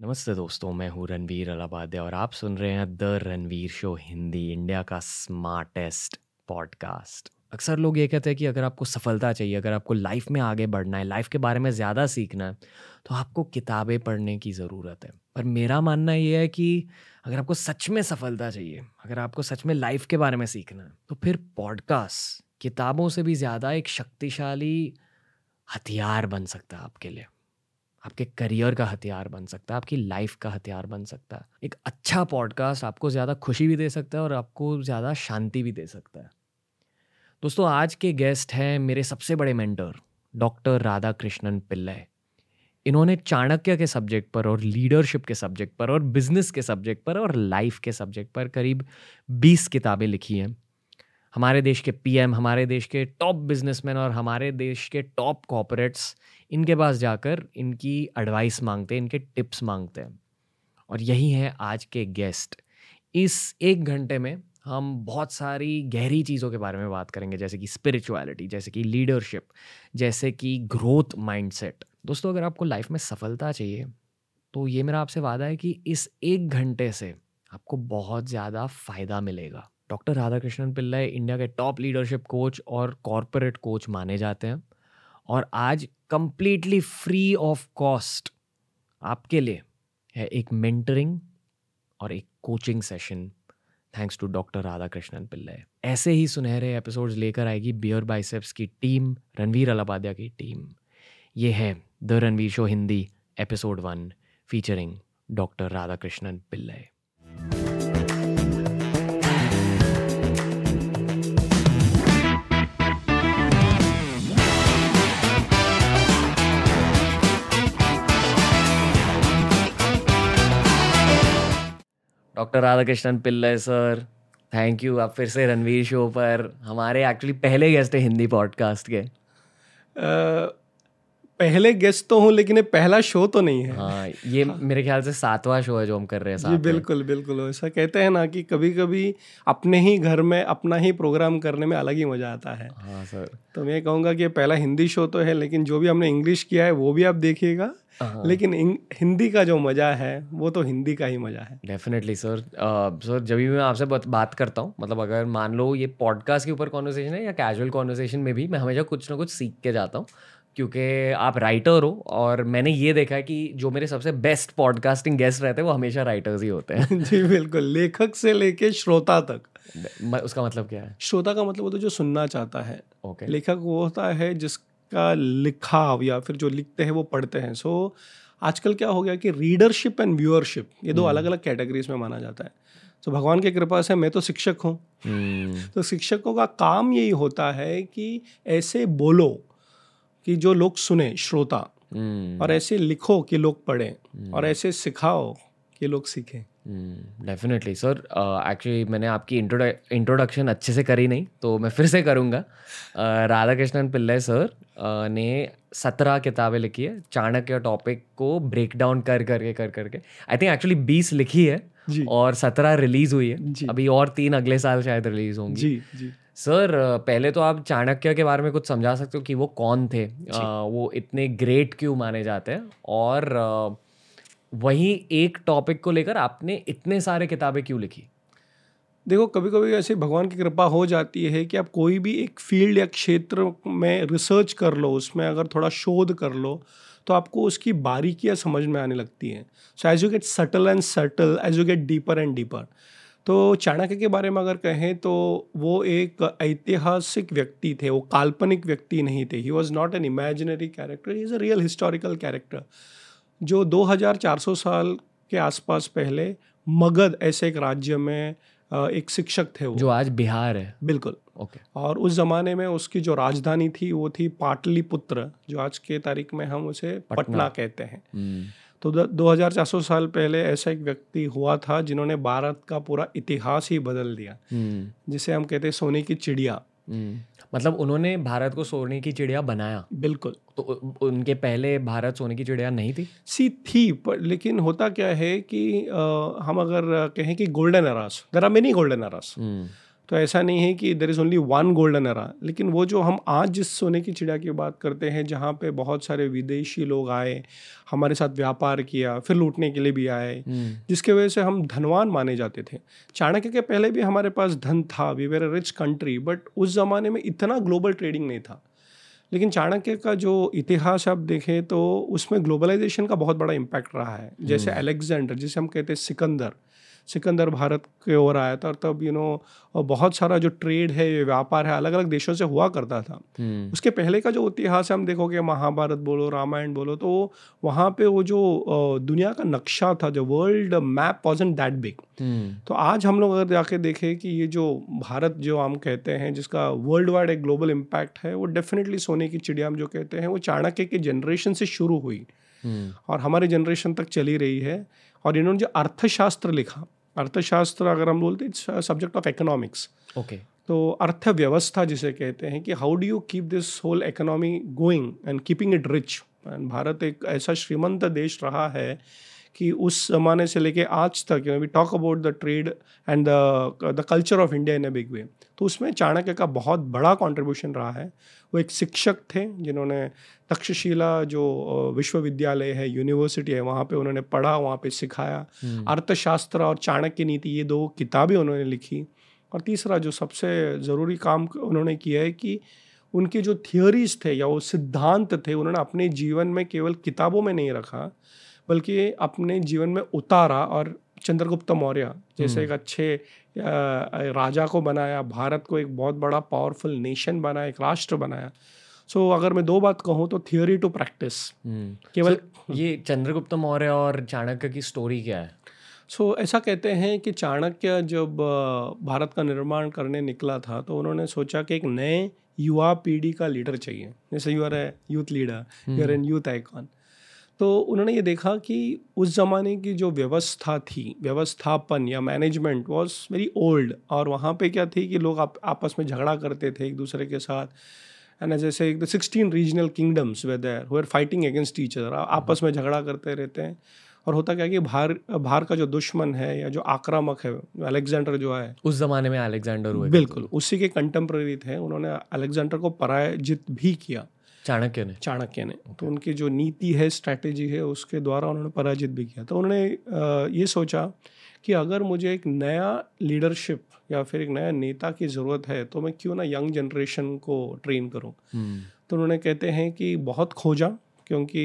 नमस्ते दोस्तों, मैं हूँ रणवीर अलाबादे और आप सुन रहे हैं the Ranveer show Hindi India का स्मार्टेस्ट पॉडकास्ट। अक्सर लोग ये कहते हैं कि अगर आपको सफलता चाहिए, अगर आपको लाइफ में आगे बढ़ना है, लाइफ के बारे में ज़्यादा सीखना है तो आपको किताबें पढ़ने की ज़रूरत है। पर मेरा मानना ये है कि अगर आपको सच में सफलता चाहिए, अगर आपको सच में लाइफ के बारे में सीखना है तो फिर पॉडकास्ट किताबों से भी ज़्यादा एक शक्तिशाली हथियार बन सकता है आपके लिए। आपके करियर का हथियार बन सकता है, आपकी लाइफ का हथियार बन सकता है। एक अच्छा पॉडकास्ट आपको ज़्यादा खुशी भी दे सकता है और आपको ज़्यादा शांति भी दे सकता है। दोस्तों, आज के गेस्ट हैं मेरे सबसे बड़े मेंटर, डॉक्टर राधा कृष्णन पिल्लई। इन्होंने चाणक्य के सब्जेक्ट पर और लीडरशिप के सब्जेक्ट पर और बिज़नेस के सब्जेक्ट पर और लाइफ के सब्जेक्ट पर करीब 20 किताबें लिखी हैं। हमारे देश के पीएम हमारे देश के टॉप बिजनेसमैन और हमारे देश के टॉप कॉपोरेट्स इनके पास जाकर इनकी एडवाइस मांगते हैं, इनके टिप्स मांगते हैं। और यही है आज के गेस्ट इस एक घंटे में हम बहुत सारी गहरी चीज़ों के बारे में बात करेंगे, जैसे कि स्पिरिचुअलिटी जैसे कि लीडरशिप जैसे कि ग्रोथ माइंडसेट दोस्तों, अगर आपको लाइफ में सफलता चाहिए तो ये मेरा आपसे वादा है कि इस एक घंटे से आपको बहुत ज़्यादा फ़ायदा मिलेगा। डॉक्टर राधाकृष्णन पिल्लाई इंडिया के टॉप लीडरशिप कोच और कॉरपोरेट कोच माने जाते हैं। और आज कंप्लीटली फ्री ऑफ़ कॉस्ट आपके लिए है एक मेंटरिंग और एक coaching session thanks to doctor Radhakrishnan Pillai ऐसे ही सुनहरे एपिसोड्स लेकर आएगी बियर बाइसेप्स की टीम रणवीर अलाबादिया की टीम ये है the Ranveer show Hindi episode one featuring doctor Radhakrishnan Pillai doctor Radhakrishnan Pillai sir. Thank you आप फिर से रणवीर शो पर। हमारे एक्चुअली पहले गेस्ट है हिंदी पॉडकास्ट के। uh, पहले गेस्ट तो हूँ लेकिन ये पहला शो तो नहीं है। हाँ ये मेरे ख्याल से सातवां शो है जो हम कर रहे हैं जी बिल्कुल बिल्कुल ऐसा कहते हैं ना कि कभी कभी अपने ही घर में अपना ही प्रोग्राम करने में अलग ही मज़ा आता है। हाँ सर। तो मैं कहूँगा कि पहला हिंदी शो तो है लेकिन जो भी हमने इंग्लिश किया है वो भी आप देखिएगा। हाँ। लेकिन हिंदी का जो मज़ा है वो तो हिंदी का ही मज़ा है। डेफिनेटली सर सर जब भी मैं आपसे बात करता हूँ मतलब अगर मान लो ये पॉडकास्ट के ऊपर कॉन्वर्सेशन है या कैजुअल कॉन्वर्सेशन में भी मैं हमेशा कुछ ना कुछ सीख के जाता हूँ। क्योंकि आप राइटर हो और मैंने ये देखा है कि जो मेरे सबसे बेस्ट पॉडकास्टिंग गेस्ट रहते हैं वो हमेशा राइटर्स ही होते हैं। जी बिल्कुल। लेखक से लेके श्रोता तक। उसका मतलब क्या है? श्रोता का मतलब होता है जो सुनना चाहता है। Okay okay. लेखक वो होता है जिसका लिखाव या फिर जो लिखते हैं वो पढ़ते हैं। सो आजकल क्या हो गया कि रीडरशिप एंड व्यूअरशिप ये दो अलग अलग कैटेगरीज में माना जाता है। तो भगवान की कृपा से मैं तो शिक्षक हूँ। हम्म। तो शिक्षकों का काम यही होता है कि ऐसे बोलो कि जो लोग सुने श्रोता hmm. और ऐसे लिखो कि लोग पढ़ें. और ऐसे सिखाओ कि लोग सीखें। डेफिनेटली सर एक्चुअली मैंने आपकी इंट्रोडक्शन अच्छे से करी नहीं तो मैं फिर से करूँगा। Uh, Radha Krishnan Pillai sir uh, ने सत्रह किताबें लिखी है। चाणक्य टॉपिक को ब्रेक डाउन कर करके कर करके आई थिंक एक्चुअली बीस लिखी है और सत्रह रिलीज़ हुई है। अभी और तीन अगले साल शायद रिलीज़ होंगी। जी जी। सर पहले तो आप चाणक्य के बारे में कुछ समझा सकते हो कि वो कौन थे? आ, वो इतने ग्रेट क्यों माने जाते हैं? और वही एक टॉपिक को लेकर आपने इतने सारे किताबें क्यों लिखी? देखो कभी कभी ऐसे भगवान की कृपा हो जाती है कि आप कोई भी एक फ़ील्ड या क्षेत्र में रिसर्च कर लो उसमें अगर थोड़ा शोध कर लो तो आपको उसकी बारीकियाँ समझ में आने लगती हैं। So as you get subtle and subtle as you get deeper and deeper तो चाणक्य के बारे में अगर कहें तो वो एक ऐतिहासिक व्यक्ति थे वो काल्पनिक व्यक्ति नहीं थे। He was not an imaginary character is a real historical character जो 2400 साल के आसपास पहले मगध ऐसे एक राज्य में एक शिक्षक थे वो। जो आज बिहार है। बिल्कुल। ओके। okay. और उस ज़माने में उसकी जो राजधानी थी वो थी पाटलिपुत्र जो आज के तारीख में हम उसे पटना, पटना। कहते हैं। हम्म। तो दो हज़ार चार सौ साल पहले ऐसा एक व्यक्ति हुआ था जिन्होंने भारत का पूरा इतिहास ही बदल दिया। हम्म। जिसे हम कहते हैं सोने की चिड़िया। हम्म। मतलब उन्होंने भारत को सोने की चिड़िया बनाया। बिल्कुल। तो उनके पहले भारत सोने की चिड़िया नहीं थी? सी थी पर लेकिन होता क्या है कि आ, हम अगर कहें कि golden eras there are many golden eras तो ऐसा नहीं है कि there is only one golden era लेकिन वो जो हम आज जिस सोने की चिड़िया की बात करते हैं जहाँ पे बहुत सारे विदेशी लोग आए हमारे साथ व्यापार किया फिर लूटने के लिए भी आए जिसके वजह से हम धनवान माने जाते थे। चाणक्य के पहले भी हमारे पास धन था we were a rich country but उस ज़माने में इतना ग्लोबल ट्रेडिंग नहीं था। लेकिन चाणक्य का जो इतिहास आप देखें तो उसमें ग्लोबलाइजेशन का बहुत बड़ा इम्पैक्ट रहा है। जैसे अलेक्जेंडर जिसे हम कहते हैं सिकंदर सिकंदर भारत के ओर आया था और तब यू नो बहुत सारा जो ट्रेड है व्यापार है अलग अलग देशों से हुआ करता था। hmm. उसके पहले का जो इतिहास है हम देखोगे महाभारत बोलो रामायण बोलो तो वहाँ पे वो जो दुनिया का नक्शा था जो world map was that big तो आज हम लोग अगर जाके देखें कि ये जो भारत जो हम कहते हैं जिसका वर्ल्ड वाइड एक ग्लोबल इम्पैक्ट है वो डेफिनेटली सोने की चिड़िया हम जो कहते हैं वो चाणक्य के जनरेशन से शुरू हुई। hmm. और हमारे जनरेशन तक चली रही है। और इन्होंने जो अर्थशास्त्र लिखा अर्थशास्त्र अगर हम बोलते हैं सब्जेक्ट ऑफ़ इकोनॉमिक्स ओके तो अर्थव्यवस्था जिसे कहते हैं कि how do you keep this whole economy going and keeping it rich and Bharat एक ऐसा श्रीमंत देश रहा है कि उस ज़माने से लेके आज तक you we talk about the trade and the culture of India in a big way तो उसमें चाणक्य का बहुत बड़ा कंट्रीब्यूशन रहा है। वो एक शिक्षक थे जिन्होंने तक्षशिला जो विश्वविद्यालय है यूनिवर्सिटी है वहाँ पे उन्होंने पढ़ा वहाँ पे सिखाया हम्म। अर्थशास्त्र और चाणक्य नीति ये दो किताबें उन्होंने लिखी और तीसरा जो सबसे ज़रूरी काम उन्होंने किया है कि उनके जो थियोरीज थे या वो सिद्धांत थे उन्होंने अपने जीवन में केवल किताबों में नहीं रखा बल्कि अपने जीवन में उतारा और चंद्रगुप्त मौर्य जैसे एक हम्म। अच्छे राजा को बनाया भारत को एक बहुत बड़ा पावरफुल नेशन बनाया एक राष्ट्र बनाया। सो so, अगर मैं दो बात कहूँ तो थियोरी टू प्रैक्टिस केवल ये चंद्रगुप्त मौर्य और चाणक्य की स्टोरी क्या है? सो so, ऐसा कहते हैं कि चाणक्य जब भारत का निर्माण करने निकला था तो उन्होंने सोचा कि एक नए युवा पीढ़ी का लीडर चाहिए। जैसे you are a youth leader you are an youth icon तो उन्होंने ये देखा कि उस ज़माने की जो व्यवस्था थी व्यवस्थापन या मैनेजमेंट वॉज़ वेरी ओल्ड और वहाँ पे क्या थी कि लोग आप, आपस में झगड़ा करते थे एक दूसरे के साथ। एंड ऐसे the sixteen regional kingdoms they there who fighting against teacher other आपस में झगड़ा करते रहते हैं। और होता क्या कि बाहर बाहर का जो दुश्मन है या जो आक्रामक है अलेक्जेंडर जो है। उस जमाने में अलेक्जेंडर हुए बिल्कुल उसी के कंटेम्प्रेरी थे उन्होंने अलेक्जेंडर को पराजित भी किया। चाणक्य ने चाणक्य ने तो उनकी जो नीति है स्ट्रैटेजी है उसके द्वारा उन्होंने पराजित भी किया। तो उन्होंने ये सोचा कि अगर मुझे एक नया लीडरशिप या फिर एक नया नेता की ज़रूरत है तो मैं क्यों ना यंग जनरेशन को ट्रेन करूँ? हम्म। तो उन्होंने कहते हैं कि बहुत खोजा क्योंकि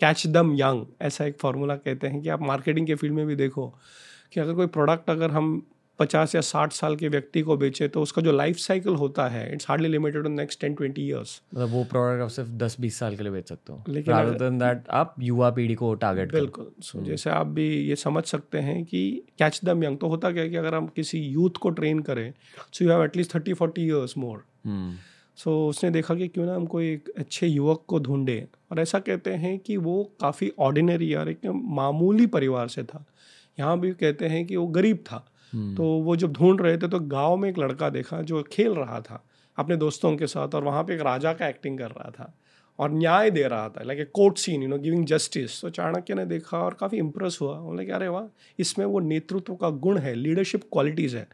कैच दम यंग ऐसा एक फार्मूला कहते हैं कि आप मार्केटिंग के फ़ील्ड में भी देखो कि अगर कोई प्रोडक्ट अगर हम पचास या साठ साल के व्यक्ति को बेचे तो उसका जो लाइफ साइकिल होता है it's hardly limited on next ten twenty years मतलब वो प्रोडक्ट आप सिर्फ़ दस बीस साल के लिए बेच सकते हो। लेकिन दैट आप युवा पीढ़ी को टारगेट बिल्कुल। सो hmm. जैसे आप भी ये समझ सकते हैं कि कैच दम यंग तो होता क्या है कि अगर हम किसी यूथ को ट्रेन करें so you have at least thirty forty years more so उसने देखा कि क्यों ना हम कोई एक अच्छे युवक को ढूंढे। और ऐसा कहते हैं कि वो काफ़ी ऑर्डिनरी और एक मामूली परिवार से था। यहाँ भी कहते हैं कि वो गरीब था। तो वो जब ढूंढ रहे थे तो गाँव में एक लड़का देखा जो खेल रहा था अपने दोस्तों के साथ और वहाँ पे एक राजा का एक्टिंग कर रहा था और न्याय दे रहा था like a court scene you know giving justice तो चाणक्य ने देखा और काफ़ी इंप्रेस हुआ। उन्होंने कि अरे वाह, इसमें वो नेतृत्व का गुण है लीडरशिप क्वालिटीज़ है।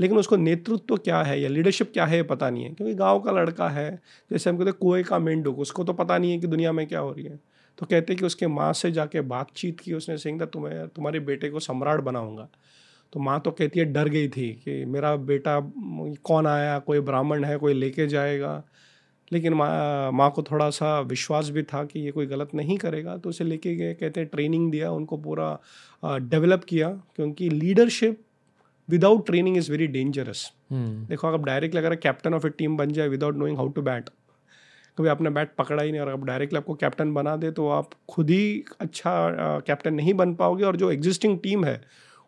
लेकिन उसको नेतृत्व क्या है या लीडरशिप क्या है पता नहीं है, क्योंकि गाँव का लड़का है, जैसे हम कहते कुएँ का मेंढक, उसको तो पता नहीं है कि दुनिया में क्या हो रही है। तो कहते कि उसके माँ से जाके बातचीत की, उसने सिंह तुम्हें, तुम्हारे बेटे को सम्राट बनाऊँगा। तो माँ तो कहती है डर गई थी कि मेरा बेटा कौन आया कोई ब्राह्मण है कोई लेके जाएगा। लेकिन माँ माँ को थोड़ा सा विश्वास भी था कि ये कोई गलत नहीं करेगा तो उसे लेके गए कहते हैं ट्रेनिंग दिया उनको पूरा डेवलप किया क्योंकि leadership without training is very dangerous. देखो अगर डायरेक्टली अगर कैप्टन ऑफ़ ए टीम बन जाए without knowing how to bat कभी आपने बैट पकड़ा ही नहीं और अब डायरेक्टली आपको कैप्टन बना दे तो आप खुद ही अच्छा कैप्टन नहीं बन पाओगे और जो एग्जिस्टिंग टीम है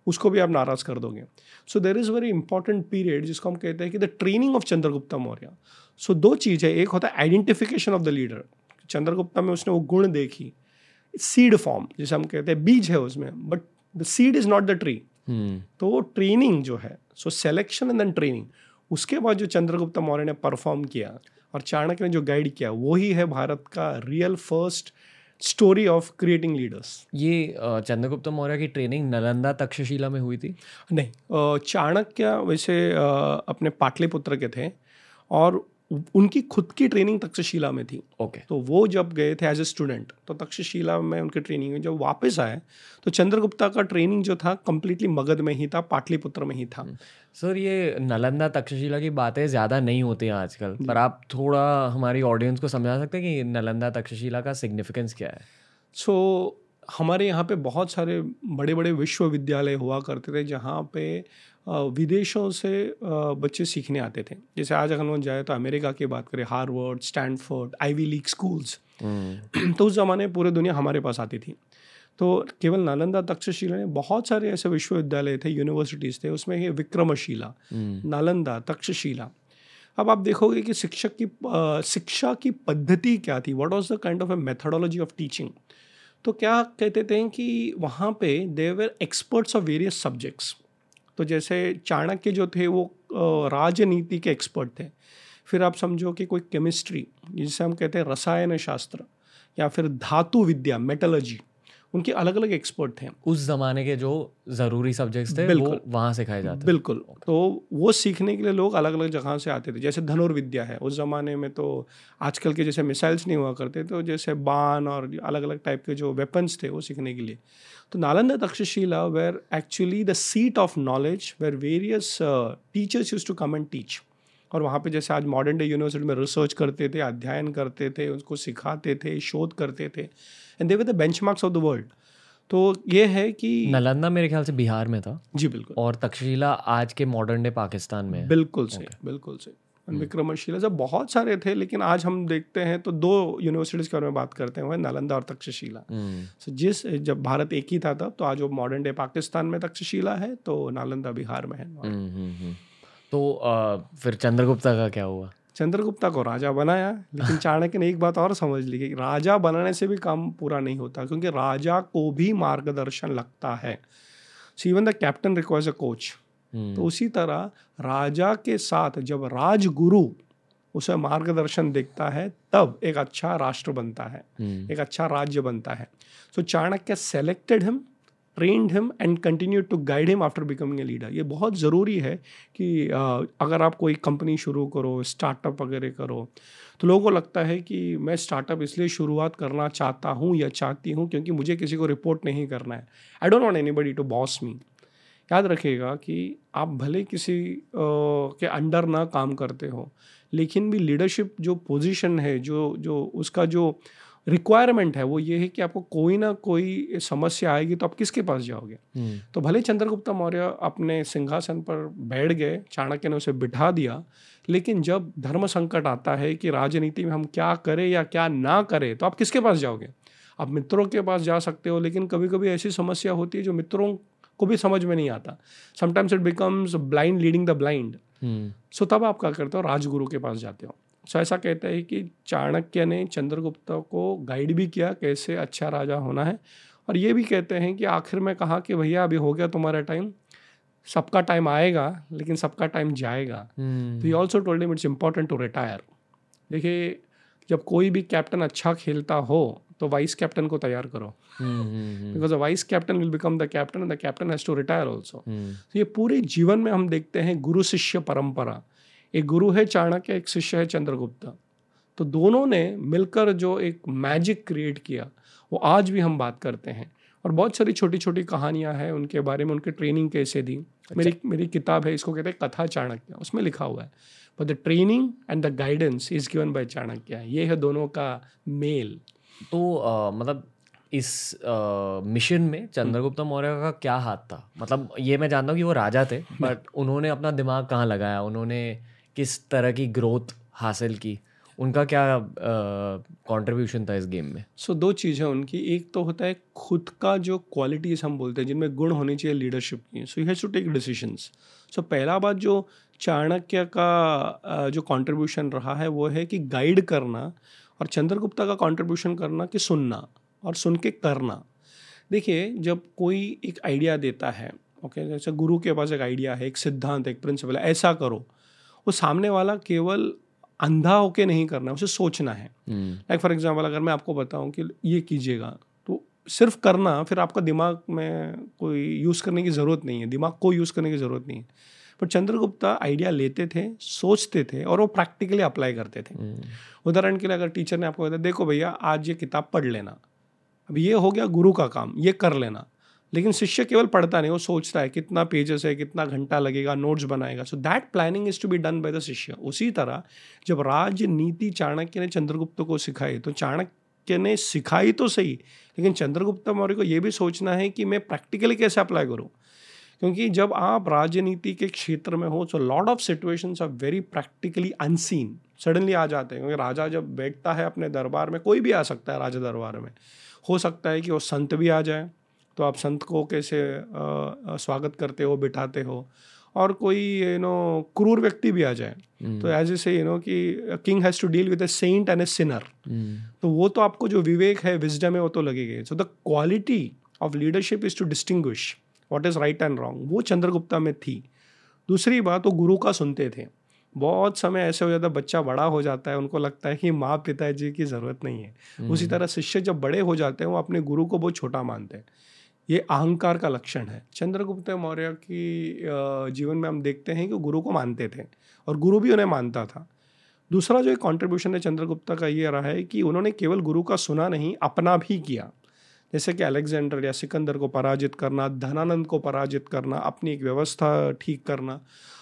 उसको भी आप नाराज़ कर दोगे। So there is very important period जिसको हम कहते हैं कि the training of Chandragupta Maurya. So दो चीज़ है एक होता है identification of the leader Chandragupta में उसने वो गुण देखी सीड फॉर्म जिसे हम कहते हैं बीज है उसमें but the seed is not the tree तो वो ट्रेनिंग जो है so selection and then training उसके बाद जो चंद्रगुप्ता मौर्य ने परफॉर्म किया और चाणक्य ने जो गाइड किया वही है भारत का real first story of creating leaders ये चंद्रगुप्त मौर्य की ट्रेनिंग नालंदा तक्षशिला में हुई थी? नहीं चाणक्य वैसे अपने पाटलिपुत्र के थे और उनकी खुद की ट्रेनिंग तक्षशिला में थी। Okay okay. तो वो जब गए थे एज ए स्टूडेंट तो तक्षशिला में उनकी ट्रेनिंग में जब वापस आए तो चंद्रगुप्ता का ट्रेनिंग जो था कम्प्लीटली मगध में ही था पाटलिपुत्र में ही था। सर ये नालंदा तक्षशिला की बातें ज़्यादा नहीं होती हैं आजकल पर आप थोड़ा हमारी ऑडियंस को समझा सकते हैं कि नालंदा तक्षशिला का सिग्निफिकेंस क्या है? सो हमारे यहाँ पे बहुत सारे बड़े बड़े विश्वविद्यालय हुआ करते थे जहाँ पे विदेशों से बच्चे सीखने आते थे। जैसे आज अगर हम जाए तो अमेरिका की बात करें Harvard Stanford Ivy League schools. तो उस ज़माने में पूरे दुनिया हमारे पास आती थी। तो केवल नालंदा तक्षशिला ने बहुत सारे ऐसे विश्वविद्यालय थे यूनिवर्सिटीज़ थे उसमें ये विक्रमशिला नालंदा तक्षशिला। अब आप देखोगे कि शिक्षक की शिक्षा की पद्धति क्या थी? What was the kind of a methodology of teaching तो क्या कहते थे कि वहाँ पे there were experts of various subjects तो जैसे चाणक्य जो थे वो राजनीति के एक्सपर्ट थे। फिर आप समझो कि कोई केमिस्ट्री जिसे हम कहते हैं रसायन शास्त्र या फिर धातु विद्या मेटलर्जी उनके अलग अलग एक्सपर्ट थे उस जमाने के जो ज़रूरी सब्जेक्ट्स थे वो वहाँ सिखाए जाते थे। बिल्कुल। तो वो सीखने के लिए लोग अलग अलग जगह से आते थे। जैसे धनुर्विद्या है उस ज़माने में तो आजकल के जैसे मिसाइल्स नहीं हुआ करते तो जैसे बान और अलग अलग टाइप के जो वेपन्स थे वो सीखने के लिए। तो Nalanda Takshashila were actually the seat of knowledge where various teachers use to come and teach और वहाँ पे जैसे आज मॉडर्न डे यूनिवर्सिटी में रिसर्च करते थे अध्ययन करते थे उसको सिखाते थे शोध करते थे। And they were the benchmarks of the world तो ये है कि नालंदा मेरे ख्याल से बिहार में था। जी बिल्कुल। और तक्षशिला आज के मॉडर्न डे पाकिस्तान में बिल्कुल सही बिल्कुल सही और विक्रमशिला सब बहुत सारे थे लेकिन आज हम देखते हैं तो दो यूनिवर्सिटीज़ के बारे में बात करते हैं वो नालंदा और तक्षशिला। हम्म, So, जिस जब भारत एक ही था तब तो आज वो मॉडर्न डे पाकिस्तान में तक्षशिला है तो नालंदा बिहार में है। हम्म। तो अ, फिर चंद्रगुप्ता का क्या हुआ? चंद्रगुप्ता को राजा बनाया लेकिन चाणक्य ने एक बात और समझ ली कि राजा बनाने से भी काम पूरा नहीं होता क्योंकि राजा को भी मार्गदर्शन लगता है। So even the captain requires a coach hmm, तो उसी तरह राजा के साथ जब राजगुरु उसे मार्गदर्शन देखता है तब एक अच्छा राष्ट्र बनता है हम्म, एक अच्छा राज्य बनता है। So Chanakya selected him trained him and continue to guide him after becoming a leader ये बहुत ज़रूरी है कि अगर आप कोई कंपनी शुरू करो स्टार्टअप वगैरह करो तो लोगों को लगता है कि मैं स्टार्टअप इसलिए शुरुआत करना चाहता हूँ या चाहती हूँ क्योंकि मुझे किसी को रिपोर्ट नहीं करना है। I don't want anybody to boss me याद रखिएगा कि आप भले किसी के अंडर ना काम करते हो, लेकिन भी लीडरशिप जो पोजीशन है, जो जो उसका जो रिक्वायरमेंट है वो ये है कि आपको कोई ना कोई समस्या आएगी तो आप किसके पास जाओगे? हम्म, तो भले चंद्रगुप्ता मौर्य अपने सिंहासन पर बैठ गए चाणक्य ने उसे बिठा दिया लेकिन जब धर्म संकट आता है कि राजनीति में हम क्या करें या क्या ना करें तो आप किसके पास जाओगे? आप मित्रों के पास जा सकते हो लेकिन कभी कभी ऐसी समस्या होती है जो मित्रों को भी समझ में नहीं आता। Sometimes it becomes blind leading the blind so तब आप क्या करते हो? राजगुरु के पास जाते हो। सो ऐसा कहता है कि चाणक्य ने चंद्रगुप्त को गाइड भी किया कैसे अच्छा राजा होना है। और ये भी कहते हैं कि आखिर में कहा कि भैया अभी हो गया तुम्हारा टाइम सबका टाइम आएगा लेकिन सबका टाइम जाएगा। तो he also told him it's important to retire देखिए जब कोई भी कैप्टन अच्छा खेलता हो तो वाइस कैप्टन को तैयार करो। Because vice captain will become the captain the captain has to retire also ये पूरे जीवन में हम देखते हैं गुरु शिष्य परंपरा। एक गुरु है चाणक्य एक शिष्य है चंद्रगुप्त। तो दोनों ने मिलकर जो एक मैजिक क्रिएट किया वो आज भी हम बात करते हैं। और बहुत सारी छोटी छोटी कहानियाँ हैं उनके बारे में उनकी ट्रेनिंग कैसे दी। अच्छा। मेरी मेरी किताब है इसको कहते हैं कथा चाणक्य उसमें लिखा हुआ है। But the training and the guidance is given by Chanakya. ये है दोनों का मेल। तो अ, मतलब इस मिशन में चंद्रगुप्त मौर्य का क्या हाथ था? मतलब ये मैं जानता हूँ कि वो राजा थे बट उन्होंने अपना दिमाग कहाँ लगाया? उन्होंने किस तरह की ग्रोथ हासिल की? उनका क्या कंट्रीब्यूशन uh, था इस गेम में? सो so, दो चीज़ें उनकी। एक तो होता है खुद का जो क्वालिटीज हम बोलते हैं जिनमें गुण होने चाहिए लीडरशिप की। So you has to take decisions so पहला बात जो चाणक्य का अ, जो कंट्रीब्यूशन रहा है वो है कि गाइड करना और चंद्रगुप्ता का कंट्रीब्यूशन करना कि सुनना और सुन के करना। देखिए जब कोई एक आइडिया देता है ओके okay, जैसे गुरु के पास एक आइडिया है एक सिद्धांत एक प्रिंसिपल है ऐसा करो। वो सामने वाला केवल अंधा होके नहीं करना है उसे सोचना है। लाइक फॉर एग्ज़ाम्पल अगर मैं आपको बताऊँ कि ये कीजिएगा तो सिर्फ़ करना फिर आपका दिमाग में कोई यूज़ करने की ज़रूरत नहीं है दिमाग को यूज़ करने की ज़रूरत नहीं है। पर चंद्रगुप्ता आइडिया लेते थे सोचते थे और वो प्रैक्टिकली अप्लाई करते थे। हम्म, उदाहरण के लिए अगर टीचर ने आपको बताया देखो भैया आज ये किताब पढ़ लेना अब ये हो गया गुरु का काम ये कर लेना। लेकिन शिष्य केवल पढ़ता नहीं, वो सोचता है कितना पेजेस है, कितना घंटा लगेगा नोट्स बनाएगा। So that planning is to be done by the shishya. उसी तरह जब राजनीति चाणक्य ने चंद्रगुप्त को सिखाई तो चाणक्य ने सिखाई तो सही, लेकिन चंद्रगुप्त मौर्य को ये भी सोचना है कि मैं प्रैक्टिकली कैसे अप्लाई करूँ? क्योंकि जब आप राजनीति के क्षेत्र में हो तो lot of situations are very practically unseen suddenly आ जाते हैं, क्योंकि राजा जब बैठता है अपने दरबार में, कोई भी आ सकता है राजा दरबार में। हो सकता है कि वो संत भी आ जाए। तो आप संत को कैसे अ, अ, स्वागत करते हो बिठाते हो? और कोई यू नो क्रूर व्यक्ति भी आ जाए हम्म, तो as a say you know कि king has to deal with a saint and a sinner hmm, तो वो तो आपको जो विवेक है विजडम है वो तो लगेगी so the quality of leadership is to distinguish what is right and wrong वो चंद्रगुप्ता में थी। दूसरी बात वो गुरु का सुनते थे। बहुत समय ऐसे हो जाता है बच्चा बड़ा हो जाता है उनको लगता है कि माँ पिताजी की ज़रूरत नहीं है। उसी तरह शिष्य जब बड़े हो जाते हैं वो अपने गुरु को बहुत छोटा मानते हैं। ये अहंकार का लक्षण है। चंद्रगुप्त मौर्य की जीवन में हम देखते हैं कि गुरु को मानते थे और गुरु भी उन्हें मानता था। दूसरा जो एक कॉन्ट्रीब्यूशन है चंद्रगुप्ता का ये रहा है कि उन्होंने केवल गुरु का सुना नहीं, अपना भी किया। जैसे कि अलेक्जेंडर या सिकंदर को पराजित करना, धनानंद को पराजित करना, अपनी एक व्यवस्था ठीक करना।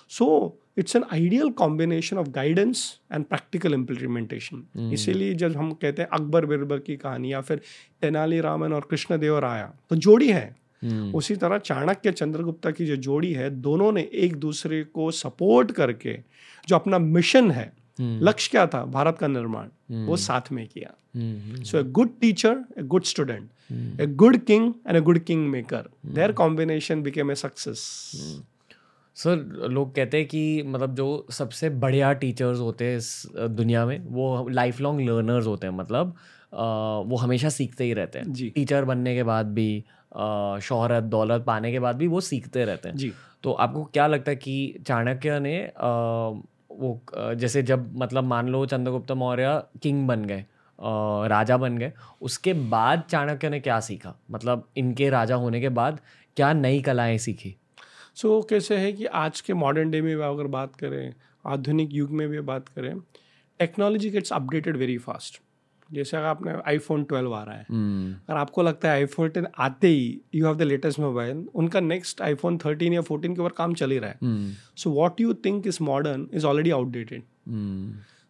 So it's an ideal combination of guidance and practical implementation इसीलिए जब हम कहते हैं अकबर बिरबर की कहानी या फिर तेनाली रामन और कृष्णदेव राया तो जोड़ी है। हम्म, उसी तरह चाणक्य चंद्रगुप्ता की जो जोड़ी है दोनों ने एक दूसरे को सपोर्ट करके जो अपना मिशन है हम्म, लक्ष्य क्या था? भारत का निर्माण। वो साथ में किया। So a good teacher a good student a good king and a good king maker their combination became a success sir लोग कहते हैं कि मतलब जो सबसे बढ़िया टीचर्स होते हैं इस दुनिया में वो लाइफ लॉन्ग लर्नर्स होते हैं मतलब अ, वो हमेशा सीखते ही रहते हैं। जी। टीचर बनने के बाद भी शोहरत दौलत पाने के बाद भी वो सीखते रहते हैं। जी। तो आपको क्या लगता है कि चाणक्य ने अ, वो जैसे जब मतलब मान लो चंद्रगुप्त मौर्य किंग बन गए राजा बन गए उसके बाद चाणक्य ने क्या सीखा? मतलब इनके राजा होने के बाद क्या नई कलाएँ सीखी? सो so, कैसे है कि आज के मॉडर्न डे में भी अगर बात करें आधुनिक युग में भी बात करें technology gets updated very fast जैसे अगर आपने आईफोन 12 आ रहा है हम्म, अगर आपको लगता है आईफोन 10 आते ही you have the latest mobile उनका नेक्स्ट आईफोन 13 या 14 के ऊपर काम चल ही रहा है। So what you think is modern is already outdated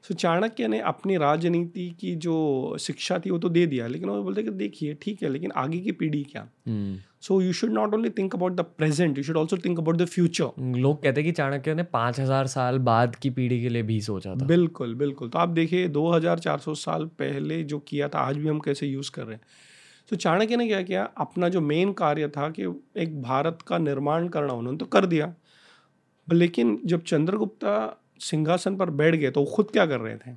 so Chanakya ने अपनी राजनीति की जो शिक्षा थी वो तो दे दिया लेकिन वो बोलते कि देखिए ठीक है लेकिन आगे की पीढ़ी क्या? हम्म। So you should not only think about the present you should also think about the future लोग कहते हैं कि चाणक्य ने पाँच हज़ार साल बाद की पीढ़ी के लिए भी सोचा था। बिल्कुल बिल्कुल। तो आप देखिए 2400 साल पहले जो किया था आज भी हम कैसे यूज़ कर रहे हैं। तो चाणक्य ने क्या किया? अपना जो मेन कार्य था कि एक भारत का निर्माण करना उन्होंने तो कर दिया। लेकिन जब चंद्रगुप्ता सिंहासन पर बैठ गए तो वो खुद क्या कर रहे थे?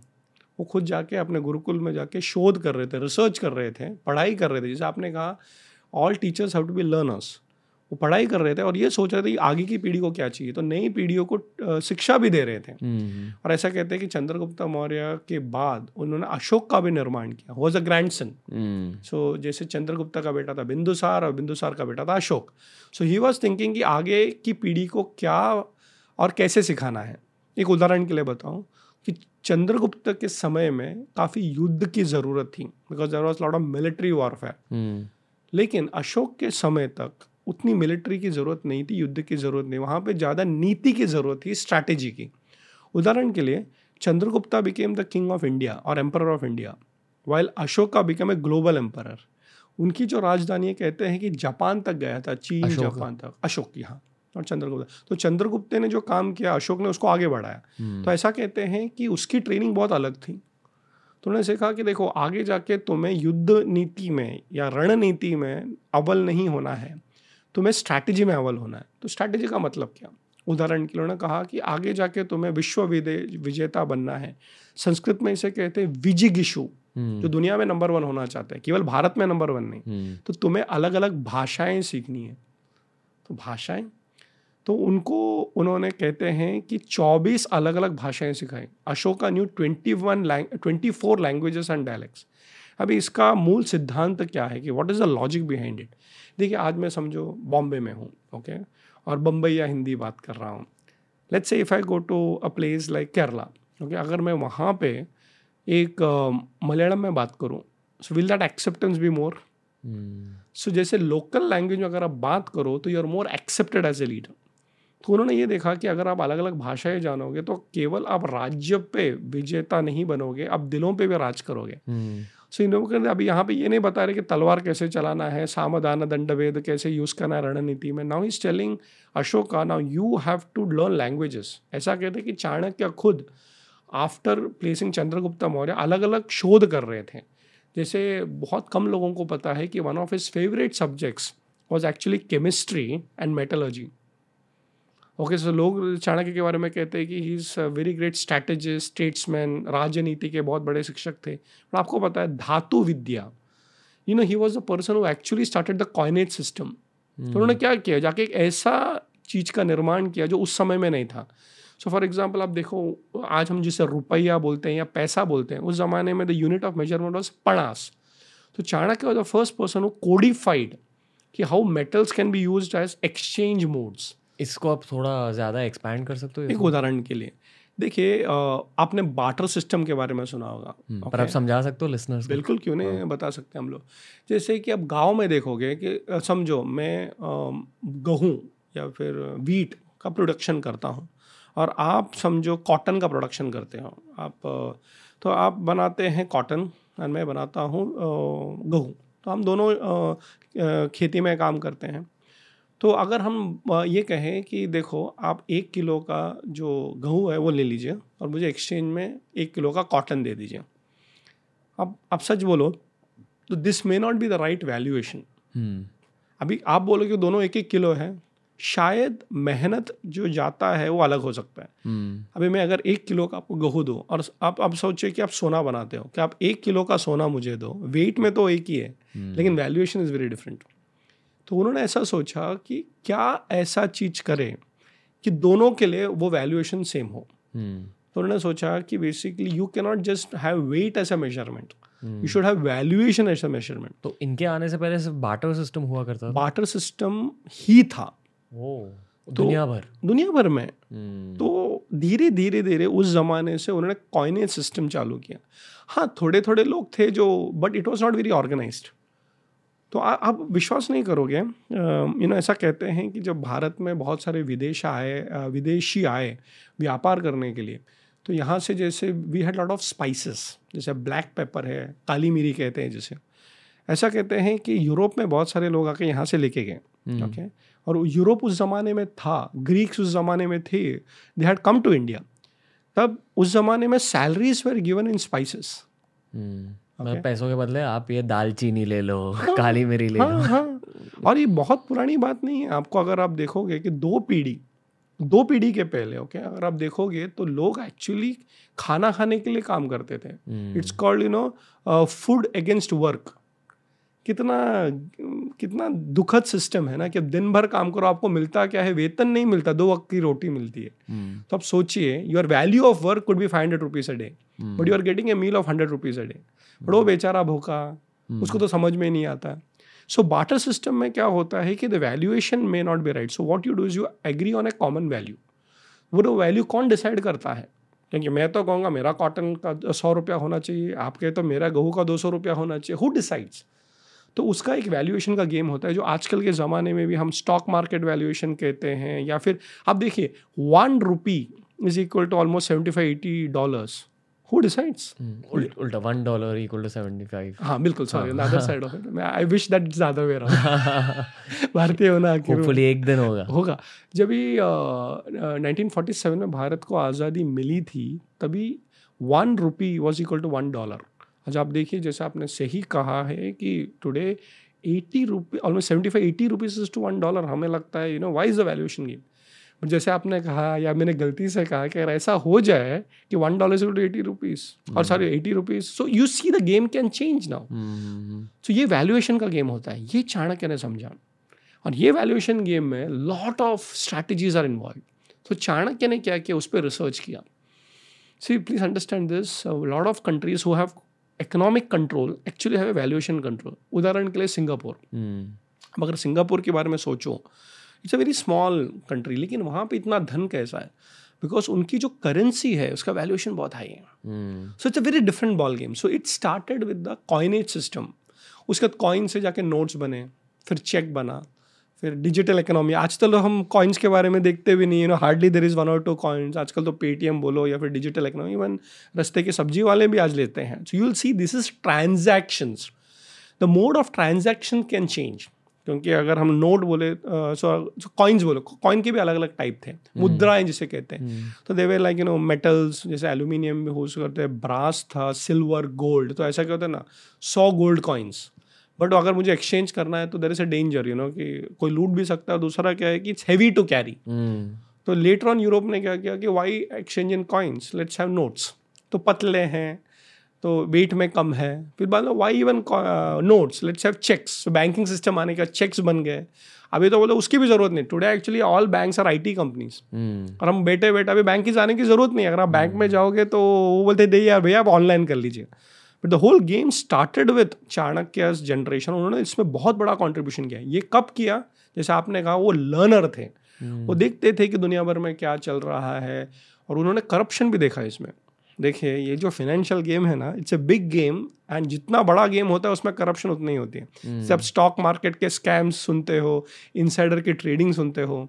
वो खुद जाके अपने गुरुकुल में जाके शोध कर रहे थे रिसर्च कर रहे थे पढ़ाई कर रहे थे। जैसे आपने कहा all teachers have to be learners वो पढ़ाई कर रहे थे और ये सोच रहे थे कि आगे की पीढ़ी को क्या चाहिए। तो नई पीढ़ियों को शिक्षा भी दे रहे थे। हम्म, और ऐसा कहते हैं कि चंद्रगुप्ता मौर्य के बाद उन्होंने अशोक का भी निर्माण किया। Was a grandson so जैसे चंद्रगुप्ता का बेटा था बिंदुसार और बिंदुसार का बेटा था Ashoka. So he was thinking कि आगे की पीढ़ी को क्या और कैसे सिखाना है। एक उदाहरण के लिए बताऊँ कि चंद्रगुप्त के समय में काफ़ी युद्ध की ज़रूरत थी। Because there was lot of military warfare लेकिन अशोक के समय तक उतनी मिलिट्री की ज़रूरत नहीं थी युद्ध की ज़रूरत नहीं वहाँ पे ज़्यादा नीति की ज़रूरत थी स्ट्रैटेजी की। उदाहरण के लिए Chandragupta became the king of India और emperor of India while Ashoka became a global emperor उनकी जो राजधानी कहते हैं कि जापान तक गया था चीन जापान तक अशोक की हाँ और चंद्रगुप्त। तो चंद्रगुप्त ने जो काम किया अशोक ने उसको आगे बढ़ाया। हम्म, तो ऐसा कहते हैं कि उसकी ट्रेनिंग बहुत अलग थी। तो उन्होंने सीखा कि देखो आगे जाके तुम्हें युद्ध नीति में या रणनीति में अव्वल नहीं होना है। तुम्हें स्ट्रैटेजी में अव्वल होना है। तो स्ट्रैटेजी का मतलब क्या? उदाहरण के लिए उन्होंने कहा कि आगे जाके तुम्हें विश्व विजेता बनना है। संस्कृत में इसे कहते हैं विजिगिशु हम्म, जो दुनिया में नंबर वन होना चाहते हैं। केवल भारत में नंबर वन नहीं। हम्म, तो तुम्हें अलग अलग भाषाएँ सीखनी है। तो भाषाएँ? तो उनको उन्होंने कहते हैं कि 24 अलग अलग भाषाएँ सिखाई। Ashoka knew 21 lang twenty four languages and dialects. अभी इसका मूल सिद्धांत क्या है कि what is the logic behind it देखिए आज मैं समझो बॉम्बे में हूँ ओके और बम्बई या हिंदी बात कर रहा हूँ। Let's say if I go to a place like Kerala okay अगर मैं वहाँ पे एक मलयालम में बात करूँ so will that acceptance be more so जैसे लोकल लैंग्वेज में अगर आप बात करो तो you are more accepted as a leader तो उन्होंने ये देखा कि अगर आप अलग अलग भाषाएँ जानोगे तो केवल आप राज्य पे विजेता नहीं बनोगे आप दिलों पे भी राज करोगे। सो इन लोगों ने अभी यहाँ पे ये नहीं बता रहे कि तलवार कैसे चलाना है सामदान दंडवेद कैसे यूज़ करना है रणनीति में। Now is telling Ashoka now you have to learn languages ऐसा कहते कि चाणक्य खुद आफ्टर प्लेसिंग चंद्रगुप्ता मौर्य अलग अलग शोध कर रहे थे। जैसे बहुत कम लोगों को पता है कि one of his favourite subjects was actually chemistry and metallurgy okay so लोग चाणक्य के बारे में कहते हैं कि he is very great strategist statesman राजनीति के बहुत बड़े शिक्षक थे। पर आपको पता है धातु विद्या you know he was the person who actually started the coinage system तो उन्होंने क्या किया जाके एक ऐसा चीज़ का निर्माण किया जो उस समय में नहीं था। सो फॉर एग्ज़ाम्पल आप देखो आज हम जिसे रुपया बोलते हैं या पैसा बोलते हैं उस ज़माने में the unit of measurement was panas तो Chanakya was the first person who codified कि how metals can be use as exchange modes इसको आप थोड़ा ज़्यादा एक्सपैंड कर सकते हो एक उदाहरण के लिए। देखिए आपने बाटर सिस्टम के बारे में सुना होगा। हम्म, पर आप समझा सकते हो लिसनर्स बिल्कुल क्यों नहीं? हाँ। बता सकते हम लोग। जैसे कि अब गाँव में देखोगे कि समझो मैं गेहूँ या फिर वीट का प्रोडक्शन करता हूँ और आप समझो कॉटन का प्रोडक्शन करते हो। आप तो आप बनाते हैं कॉटन और मैं बनाता हूँ गेहूँ। तो हम दोनों खेती में काम करते हैं। तो अगर हम ये कहें कि देखो आप एक किलो का जो गेहूँ है वो ले लीजिए और मुझे एक्सचेंज में एक किलो का कॉटन दे दीजिए। अब आप सच बोलो तो this may not be the right valuation अभी आप बोलो कि दोनों एक एक किलो है शायद मेहनत जो जाता है वो अलग हो सकता है। hmm. अभी मैं अगर एक किलो का आपको गेहूँ दूँ और आप अब सोचिए कि आप सोना बनाते हो कि आप एक किलो का सोना मुझे दो वेट में तो एक ही है hmm. लेकिन वैल्यूएशन इज़ वेरी डिफरेंट तो उन्होंने ऐसा सोचा कि क्या ऐसा चीज़ करें कि दोनों के लिए वो वैल्यूएशन सेम हो। hmm. तो उन्होंने सोचा कि basically you can not just have weight as a measurement you should have valuation as a measurement तो इनके आने से पहले सिर्फ़ बाटर सिस्टम हुआ करता था? बाटर सिस्टम ही था। ओ तो, दुनिया भर दुनिया भर में। hmm. तो धीरे धीरे धीरे उस जमाने से उन्होंने कॉइनेज सिस्टम चालू किया। हाँ थोड़े थोड़े लोग थे जो but it was not very organized तो आ, आप विश्वास नहीं करोगे यू नो ऐसा कहते हैं कि जब भारत में बहुत सारे विदेश आए विदेशी आए व्यापार करने के लिए तो यहाँ से जैसे we had lot of spices जैसे ब्लैक पेपर है काली मिरी कहते हैं जैसे। ऐसा कहते हैं कि यूरोप में बहुत सारे लोग आके यहाँ से लेके गए ओके हम्म। और यूरोप उस ज़माने में था ग्रीक्स उस ज़माने में थे they had come to India तब उस ज़माने में salaries were given in spices okay. पैसों के बदले आप ये दालचीनी ले लो हाँ, काली मिरी ले हाँ, लो हाँ. और ये बहुत पुरानी बात नहीं है आपको अगर आप देखोगे कि दो पीढ़ी दो पीढ़ी के पहले ओके okay? अगर आप देखोगे तो लोग एक्चुअली खाना खाने के लिए काम करते थे it's called you know food against work कितना कितना दुखद सिस्टम है ना कि दिन भर काम करो आपको मिलता क्या है वेतन नहीं मिलता दो वक्त की रोटी मिलती है hmm. तो आप सोचिए your value of work could be five hundred rupees a day but you are getting a meal of hundred rupees a day वो बेचारा भूखा. उसको तो समझ में नहीं आता। सो बाटर सिस्टम में क्या होता है कि the valuation may not be right so what you do is you agree on a common value वो वैल्यू कौन डिसाइड करता है? क्योंकि मैं तो कहूँगा, मेरा कॉटन का सौ रुपया होना चाहिए, आपके तो मेरा गेहूँ का दो सौ रुपया होना चाहिए। हु डिसाइड्स तो उसका एक वैल्यूएशन का गेम होता है जो आजकल के ज़माने में भी हम स्टॉक मार्केट वैल्यूएशन कहते हैं, या फिर आप देखिए one rupee is equal to almost seventy five eighty dollars who decides? Ulta one dollar equal to 75 हाँ बिल्कुल sorry on the other side of it. I wish that it's the other way around. भारतीय होना hopefully एक दिन होगा। होगा। जब भी नाइनटीन फोर्टी सेवन में भारत को आज़ादी मिली थी तभी one rupee was equal to one dollar अच्छा आप देखिए जैसे आपने सही कहा है कि today eighty rupee almost seventy five eighty rupees to one dollar हमें लगता है you know why is the valuation game but जैसे आपने कहा या मैंने गलती से कहा कि अगर ऐसा हो जाए कि one dollar to eighty rupees और sorry eighty rupees so you see the game can change now so ये वैल्यूएशन का गेम होता है ये चाणक्य ने समझा। और ये वैल्यूएशन गेम में lot of strategies are involve तो चाणक्य ने क्या किया उस पर रिसर्च किया। See please understand this lot of countries who have economic control actually have valuation control उदाहरण के लिए सिंगापुर। अब अगर सिंगापुर के बारे में सोचो it's a very small country लेकिन वहाँ पे इतना धन कैसा है? बिकॉज़ उनकी जो करेंसी है उसका वैल्यूएशन बहुत हाई है। So it's a very different ball game so it started with the coinage system उसके बाद कॉइन से जाके नोट्स बने फिर चेक बना फिर डिजिटल इकोनॉमी आजकल तो हम कॉइन्स के बारे में देखते भी नहीं you know hardly there is one और टू कॉइन्स आजकल तो पेटीएम बोलो या फिर डिजिटल इकोनॉमी इवन रस्ते के सब्ज़ी वाले भी आज लेते हैं। So you will see this is transactions the mode of transaction can change क्योंकि अगर हम नोट बोले सो कॉइन्स बोलो कॉइन के भी अलग अलग टाइप थे हम्म। मुद्राएँ जिसे कहते हैं। तो देवे लाइक यू नो मेटल्स जैसे एल्यूमिनियम में यूज़ करते हैं ब्रास था सिल्वर गोल्ड तो ऐसा क्या होता है ना सौ गोल्ड कॉइन्स बट अगर मुझे एक्सचेंज करना है तो there is a danger you know कि कोई लूट भी सकता है दूसरा क्या है कि इट्स हैवी टू कैरी तो लेटर ऑन यूरोप ने क्या किया कि why exchange in coins let's have notes तो पतले हैं तो वेट में कम है। फिर बाद में why even notes let's have cheques banking system आने का चेक्स बन गए। अभी तो बोले उसकी भी ज़रूरत नहीं। Today actually all banks are IT companies और हम बैठे बैठे अभी बैंक की जाने की ज़रूरत नहीं अगर आप बैंक में जाओगे तो वो बोलते दे यार भैया आप ऑनलाइन कर लीजिए। But the whole game started with Chanakya generation उन्होंने इसमें बहुत बड़ा कॉन्ट्रीब्यूशन किया। ये कब किया? जैसे आपने कहा वो लर्नर थे। वो देखते थे कि दुनिया भर में क्या चल रहा है। और उन्होंने करप्शन भी देखा इसमें। देखिए ये जो फाइनेंशियल गेम है ना it's a big game and जितना बड़ा गेम होता है उसमें करप्शन उतनी ही होती है। जैसे आप स्टॉक मार्केट के स्कैम्स सुनते हो इनसाइडर की ट्रेडिंग सुनते हो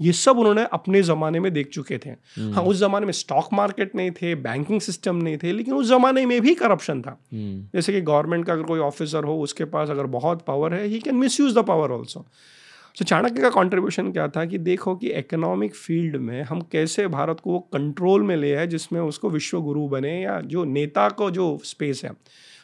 ये सब उन्होंने अपने ज़माने में देख चुके थे। हाँ उस ज़माने में स्टॉक मार्केट नहीं थे बैंकिंग सिस्टम नहीं थे लेकिन उस ज़माने में भी करप्शन था। जैसे कि गवर्नमेंट का अगर कोई ऑफिसर हो उसके पास अगर बहुत पावर है he can misuse the power also so Chanakya का कंट्रीब्यूशन क्या था कि देखो कि इकोनॉमिक फ़ील्ड में हम कैसे भारत को वो कंट्रोल में ले आए जिसमें उसको विश्व गुरु बने या जो नेता को जो स्पेस है।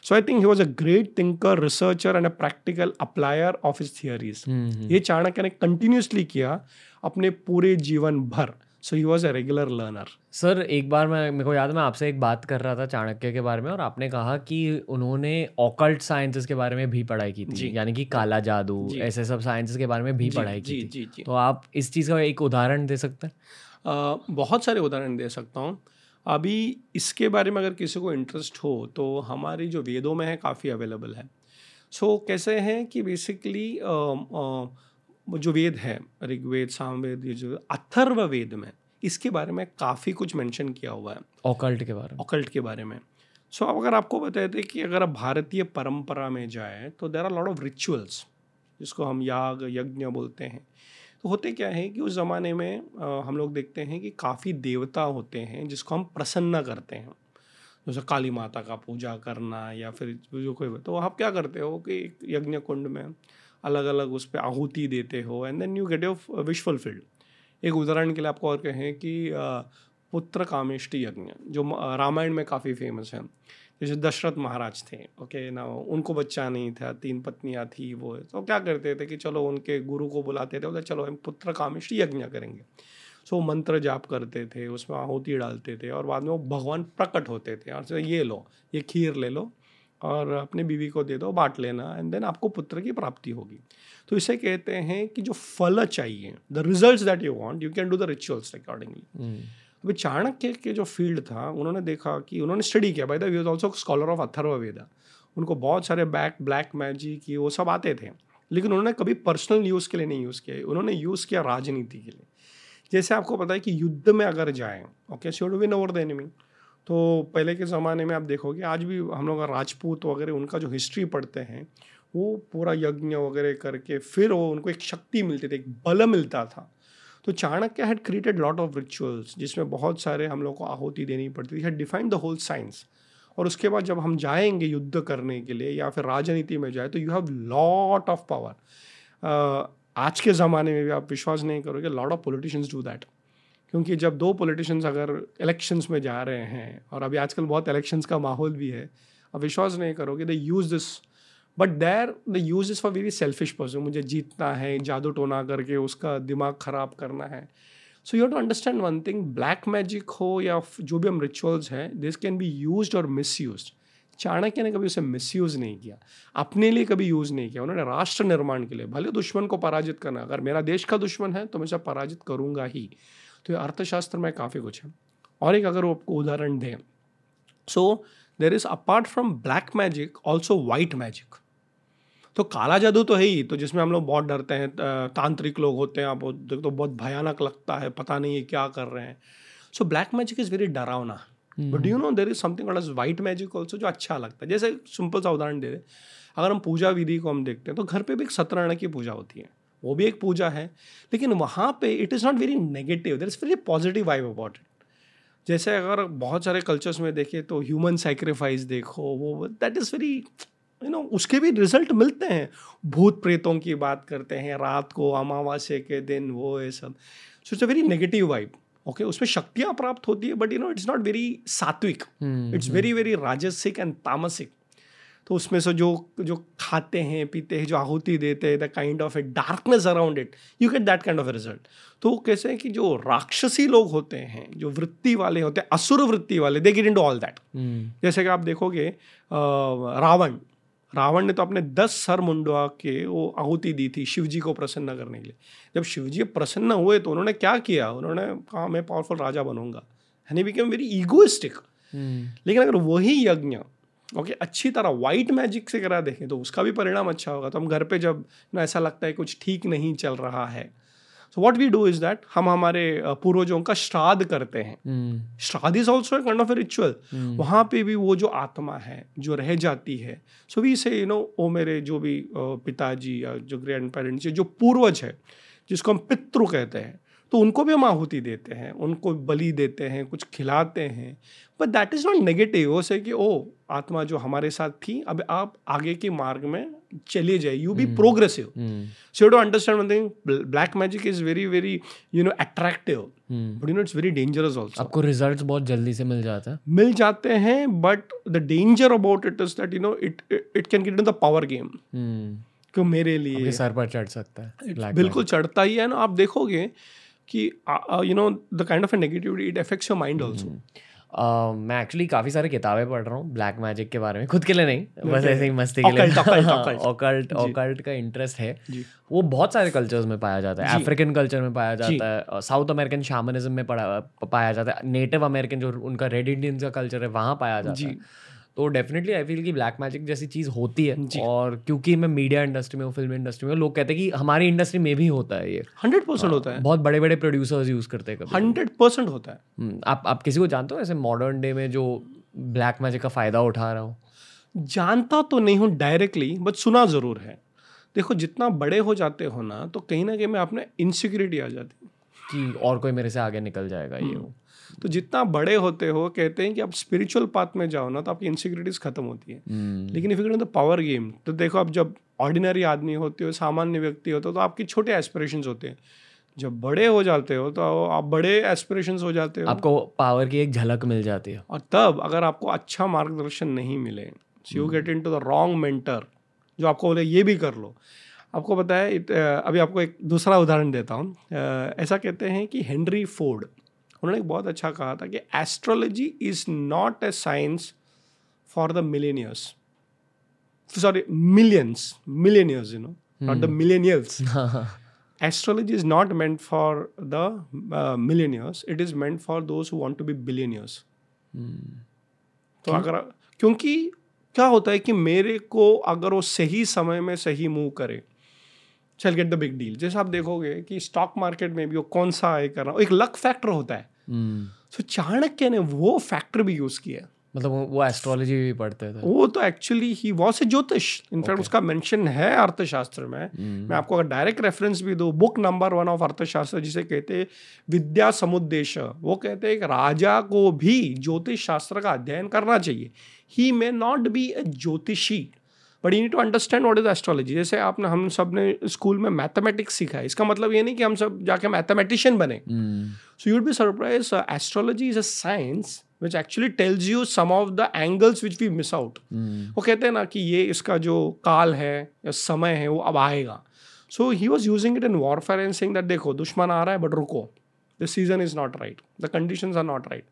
So I think he was a great thinker researcher and a practical applier of his theories ये चाणक्य ने कंटिन्यूसली किया अपने पूरे जीवन भर। So he was a regular learner sir एक बार मैं मेरे को याद है मैं आपसे एक बात कर रहा था चाणक्य के बारे में और आपने कहा कि उन्होंने ऑकल्ट साइंसेस के बारे में भी पढ़ाई की थी यानी कि काला जादू ऐसे सब साइंसेस के बारे में भी पढ़ाई की जी, थी। जी, जी. तो आप इस चीज़ का एक उदाहरण दे सकते हैं? बहुत सारे उदाहरण दे सकता हूँ। अभी इसके बारे में अगर किसी को इंटरेस्ट हो तो हमारी जो वेदों में है काफ़ी अवेलेबल है। सो so, कैसे हैं कि बेसिकली जो वेद है ऋग्वेद सामवेद ये जो अथर्व वेद में इसके बारे में काफ़ी कुछ मेंशन किया हुआ है। ऑकल्ट के बारे में। ऑकल्ट के बारे में। सो so, अब अगर आपको बताए थे कि अगर आप भारतीय परंपरा में जाए तो there are lot of rituals जिसको हम याग यज्ञ बोलते हैं। तो होते क्या है कि उस ज़माने में आ, हम लोग देखते हैं कि काफ़ी देवता होते हैं जिसको हम प्रसन्न करते हैं। जैसे काली माता का पूजा करना या फिर जो कोई तो आप क्या करते हो कि यज्ञ कुंड में अलग अलग उस पर आहुति देते हो and then you get your wish fulfilled एक उदाहरण के लिए आपको और कहें कि पुत्र कामेष्टि यज्ञ जो रामायण में काफ़ी फ़ेमस है। जैसे दशरथ महाराज थे ओके ना उनको बच्चा नहीं था तीन पत्नियाँ थी वो तो क्या करते थे कि चलो उनके गुरु को बुलाते थे बोले चलो हम पुत्र कामेष्टि यज्ञ करेंगे। सो so, मंत्र जाप करते थे उसमें आहुति डालते थे और बाद में वो भगवान प्रकट होते थे और ये लो ये खीर ले लो और अपने बीवी को दे दो बांट लेना एंड देन आपको पुत्र की प्राप्ति होगी। तो इसे कहते हैं कि जो फल चाहिए the result that you want you can do the rituals accordingly अभी चाणक्य के जो फ़ील्ड था उन्होंने देखा कि उन्होंने स्टडी किया। By the also scholar of Atharva Veda उनको बहुत सारे बैक ब्लैक मैजिक ये वो सब आते थे। लेकिन उन्होंने कभी पर्सनल यूज़ के लिए नहीं यूज़ किया। उन्होंने यूज़ किया राजनीति के लिए। जैसे आपको पता है कि युद्ध में अगर जाएँ okay should win over the enemy तो पहले के ज़माने में आप देखोगे, आज भी हम लोग राजपूत वगैरह, उनका जो हिस्ट्री पढ़ते हैं, वो पूरा यज्ञ वगैरह करके फिर वो उनको एक शक्ति मिलती थी, एक बल मिलता था। तो Chanakya had created lot of rituals जिसमें बहुत सारे हम लोग को आहुति देनी पड़ती थी। Had defined the whole science और उसके बाद जब हम जाएँगे युद्ध करने के लिए या फिर राजनीति में जाए तो you have lot of power आज के ज़माने में भी आप विश्वास नहीं करोगे lot of politicians do that क्योंकि जब दो पॉलिटिशियंस अगर इलेक्शंस में जा रहे हैं, और अभी आजकल बहुत इलेक्शंस का माहौल भी है, अब विश्वास नहीं करोगे they use this but there the use is for very selfish person मुझे जीतना है, जादू टोना करके उसका दिमाग ख़राब करना है। So you to understand one thing black magic हो या जो भी हम रिचुअल्स हैं दिस कैन बी यूज़ और मिस यूज़ चाणक्य ने कभी उसे मिसयूज नहीं किया। अपने लिए कभी यूज़ नहीं किया। उन्होंने राष्ट्र निर्माण के लिए, भले दुश्मन को पराजित करना अगर मेरा देश का दुश्मन है तो मैं उसे पराजित करूँगा ही। तो ये अर्थशास्त्र में काफ़ी कुछ है। और एक अगर वो आपको उदाहरण दें so there is apart from black magic also white magic तो काला जादू तो है ही तो जिसमें हम लोग बहुत डरते हैं तांत्रिक लोग होते हैं आप देखो तो बहुत भयानक लगता है पता नहीं है क्या कर रहे हैं। So black magic is very डरावना। But you know there is something as white magic also जो अच्छा लगता है? जैसे सिंपल सा उदाहरण दे दे अगर हम पूजा विधि को हम देखते हैं तो घर पे भी एक सत्यनारायण की पूजा होती है। वो भी एक पूजा है। लेकिन वहाँ पे it is not very negative there is very positive vibe about it जैसे अगर बहुत सारे कल्चर्स में देखें तो ह्यूमन सेक्रीफाइस देखो वो that is very you know उसके भी रिज़ल्ट मिलते हैं। भूत प्रेतों की बात करते हैं रात को अमावस्या के दिन वो ये सब। So it's a very negative vibe okay उसमें शक्तियाँ प्राप्त होती है but you know it's not very sattvic. It's very very rajasic and tamasic. तो उसमें से जो जो खाते हैं पीते हैं जो आहुति देते हैं the kind of a darkness around it you get that kind of a result तो वो कैसे हैं कि जो राक्षसी लोग होते हैं जो वृत्ति वाले होते हैं असुर वृत्ति वाले they get into all that जैसे कि आप देखोगे रावण रावण ने तो अपने दस सर मुंडवा के वो आहुति दी थी शिवजी को प्रसन्न करने के लिए। जब शिवजी प्रसन्न हुए तो उन्होंने क्या किया? उन्होंने कहा मैं पावरफुल राजा बनूँगा. एंड बिकेम वेरी ईगोइस्टिक लेकिन अगर वही यज्ञ ओके अच्छी तरह वाइट मैजिक से करा देखें तो उसका भी परिणाम अच्छा होगा। तो हम घर पे जब ना ऐसा लगता है कुछ ठीक नहीं चल रहा है। So what we do is that हम हमारे पूर्वजों का श्राद्ध करते हैं। Shraddha is also kind of a ritual वहाँ पे भी वो जो आत्मा है जो रह जाती है। So we say you know वो मेरे जो भी पिताजी या जो ग्रैंड पेरेंट्स जो पूर्वज है जिसको हम पितृ कहते हैं तो उनको भी हम आहुति देते हैं उनको बलि देते हैं कुछ खिलाते हैं। But that is not negative वो से कि ओ आत्मा जो हमारे साथ थी अब आप आगे के मार्ग में चले जाए you be progressive so you do understand one thing black magic is very very you know attractive but you know it's very dangerous also आपको रिज़ल्ट बहुत जल्दी से मिल जाता है। मिल जाते हैं but the danger about it is that you know it it can get in the power game क्यों? मेरे लिए। सर पर चढ़ सकता है बिल्कुल चढ़ता ही है ना आप देखोगे कि you know the kind of negativity it affects your mind also मैं एक्चुअली काफ़ी सारी किताबें पढ़ रहा हूँ ब्लैक मैजिक के बारे में खुद के लिए नहीं बस ऐसे ही मस्ती के लिए। ऑकल्ट ऑकल्ट का इंटरेस्ट है। वो बहुत सारे कल्चर्स में पाया जाता है। अफ्रीकन कल्चर में पाया जाता है साउथ अमेरिकन शामनिज्म में पाया जाता है। नेटिव अमेरिकन जो उनका रेड इंडियंस का कल्चर है वहाँ पाया जाता है। तो डेफिनेटली आई फील कि ब्लैक मैजिक जैसी चीज़ होती है और क्योंकि मैं मीडिया इंडस्ट्री में हूँ फ़िल्म इंडस्ट्री में लोग कहते हैं कि हमारी इंडस्ट्री में भी होता है ये। हंड्रेड परसेंट होता है। बहुत बड़े बड़े प्रोड्यूसर्स यूज़ करते हैं हंड्रेड परसेंट होता है। हम्म, आप आप किसी को जानते हो ऐसे मॉडर्न डे में जो ब्लैक मैजिक का फ़ायदा उठा रहा हूँ? जानता तो नहीं हूँ डायरेक्टली बट सुना ज़रूर है। देखो जितना बड़े हो जाते हो ना तो कहीं ना कहीं में अपने इनसिक्योरिटी आ जाती। कि और कोई मेरे से आगे निकल जाएगा ये हम्म। तो जितना बड़े होते हो कहते हैं कि आप स्पिरिचुअल पाथ में जाओ ना तो आपकी इनसिक्योरिटीज खत्म होती है। hmm. लेकिन if you the power game तो देखो आप जब ऑर्डिनरी आदमी होते हो सामान्य व्यक्ति होते हो तो आपके छोटे एस्पिरेशन होते हैं। जब बड़े हो जाते हो तो आप बड़े एस्पिरेशन हो जाते हो। आपको पावर की एक झलक मिल जाती है। और तब अगर आपको अच्छा मार्गदर्शन नहीं मिले you get into the wrong mentor जो आपको बोले ये भी कर लो। आपको पता है अभी आपको एक दूसरा उदाहरण देता हूँ। ऐसा कहते हैं कि हेनरी फोर्ड उन्होंने एक बहुत अच्छा कहा था कि astrology is not a science for the millionaires sorry millions millionaires you know not the millennials astrology is not meant for the uh, millionaires it is meant for those who want to be billionaires. Hmm. तो अगर क्योंकि क्या होता है कि मेरे को अगर वो सही समय में सही मूव करे चल गेट द बिग डील जैसे आप देखोगे कि स्टॉक मार्केट में भी वो कौन सा आय कर रहा हो एक लक फैक्टर होता है। सो चाणक्य ने वो फैक्टर भी यूज़ किया। मतलब वो एस्ट्रोलॉजी भी पढ़ते थे। वो तो एक्चुअली ही वॉज़ ए ज्योतिष। इनफैक्ट उसका मेंशन है अर्थशास्त्र में। Hmm. मैं आपको अगर डायरेक्ट रेफरेंस भी दूँ बुक नंबर वन ऑफ़ अर्थशास्त्र जिसे कहते विद्या समुद्देश। वो कहते हैं राजा को भी ज्योतिष शास्त्र का अध्ययन करना चाहिए। He may not be a ज्योतिषी। But you need to understand what is astrology जैसे आपने हम सबने स्कूल में मैथमेटिक्स सीखा है। इसका मतलब ये नहीं कि हम सब जाके मैथमेटिशियन बने। So you'd be surprise astrology is a science which actually tells you some of the angles which we miss out वो कहते हैं ना कि ये इसका जो काल है या समय है वो अब आएगा। So he was using it in warfare and saying that देखो दुश्मन आ रहा है बट रुको। The season is not right the condition are not right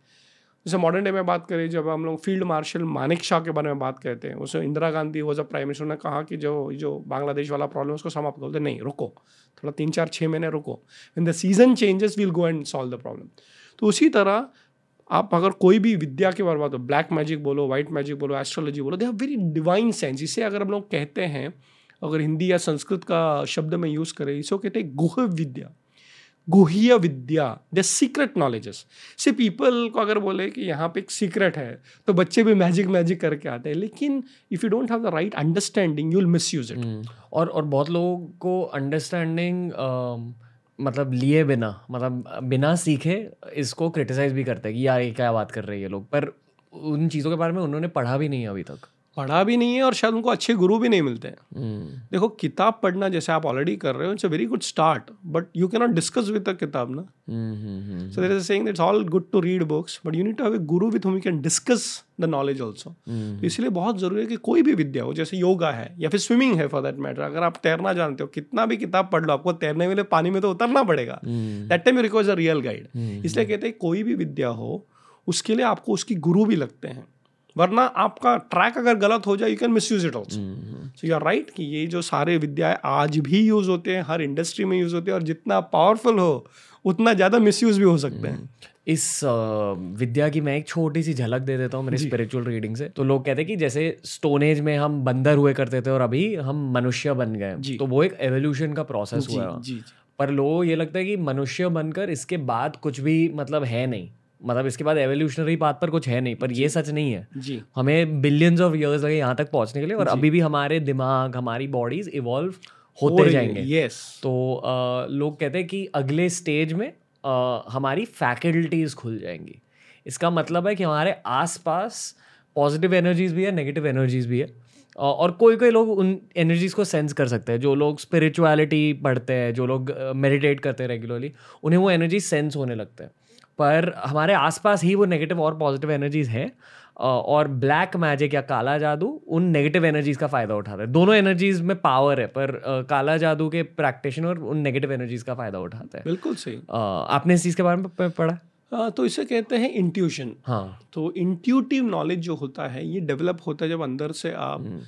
जैसे मॉडर्न डे में बात करें, जब हम लोग फ़ील्ड मार्शल मानिक शाह के बारे में बात करते हैं उसमें Indira Gandhi was a prime minister ने कहा कि जो जो बांग्लादेश वाला प्रॉब्लम उसको समाप्त बोलते नहीं, रुको। थोड़ा तीन, चार छः महीने रुको। In the season changes will go and solve the problem तो उसी तरह आप अगर कोई भी विद्या के बारे में बात हो ब्लैक मैजिक बोलो वाइट मैजिक बोलो एस्ट्रोलॉजी बोलो they have very divine sense इसे अगर हम लोग कहते हैं, अगर हिंदी या संस्कृत का शब्द में यूज़ करें, इसे कहते हैं गुह विद्या। गुह्य विद्या द सीक्रेट नॉलेजेस से पीपल को अगर बोले कि यहाँ पे एक सीक्रेट है तो बच्चे भी मैजिक मैजिक करके आते हैं, लेकिन if you don't have the right understanding you will misuse it और और बहुत लोगों को अंडरस्टैंडिंग मतलब लिए बिना मतलब बिना सीखे, इसको क्रिटिसाइज भी करते हैं कि, यार, ये क्या बात कर रहे हैं ये लोग? पर उन चीज़ों के बारे में उन्होंने पढ़ा भी नहीं अभी तक। पढ़ा भी नहीं है और शायद उनको अच्छे गुरु भी नहीं मिलते हैं। हम्म, देखो किताब पढ़ना जैसे आप ऑलरेडी कर रहे हो it's a very good start but you can not discuss with the किताब ना। हम्म, हम्म, हम्म, saying that it's all good to read books, but you need to have a guru with whom you can discuss the knowledge also. हम्म, तो इसलिए बहुत ज़रूरी है कि कोई भी विद्या हो जैसे योगा है या फिर स्विमिंग है फॉर दैट मैटर अगर आप तैरना जानते हो कितना भी किताब पढ़ लो आपको तैरने वाले पानी में तो उतरना पड़ेगा। हम्म, that time requires a real guide hmm, इसलिए कहते हैं कोई भी विद्या हो उसके लिए आपको उसकी गुरु भी लगते हैं। वरना आपका ट्रैक अगर गलत हो जाए you can misuse it also hmm, so you are right कि ये जो सारे विद्याएँ आज भी यूज़ होते हैं हर इंडस्ट्री में यूज़ होते हैं और जितना पावरफुल हो उतना ज़्यादा मिसयूज भी हो सकते हैं। इस विद्या की मैं एक छोटी सी झलक दे देता हूँ मेरे स्पिरिचुअल रीडिंग से। तो लोग कहते हैं कि जैसे स्टोनेज में हम बंदर हुए करते थे और अभी हम मनुष्य बन गए तो वो एक एवोल्यूशन का प्रोसेस हुआ पर लोगों को ये लगता है कि मनुष्य बनकर इसके बाद कुछ भी मतलब है नहीं। मतलब इसके बाद एवोल्यूशनरी बात पर कुछ है नहीं पर ये सच नहीं है। जी। हमें बिलियंस ऑफ़ इयर्स लगे यहाँ तक पहुँचने के लिए और अभी भी हमारे दिमाग हमारी बॉडीज इवॉल्व होते जाएँगे। यस तो लोग कहते हैं कि अगले स्टेज में हमारी फैकल्टीज खुल जाएँगी। इसका मतलब है कि हमारे आसपास पॉजिटिव एनर्जीज भी है नेगेटिव एनर्जीज भी है और कोई कोई लोग उन एनर्जीज को सेंस कर सकते हैं। जो लोग स्पिरिचुअलिटी पढ़ते हैं जो लोग मेडिटेट करते हैं रेगुलरली उन्हें वो एनर्जी सेंस होने लगते हैं। पर हमारे आसपास ही वो नेगेटिव और पॉजिटिव एनर्जीज हैं और ब्लैक मैजिक या काला जादू उन नेगेटिव एनर्जीज का फ़ायदा उठाता है। दोनों एनर्जीज में पावर है पर काला जादू के प्रैक्टिशनर उन नेगेटिव एनर्जीज का फ़ायदा उठाता है। बिल्कुल सही। आपने इस चीज़ के बारे में पढ़ा? हाँ, तो इसे कहते हैं इंट्यूशन हाँ। तो इंट्यूटिव नॉलेज जो होता है ये डेवलप होता है जब अंदर से आप हम्म।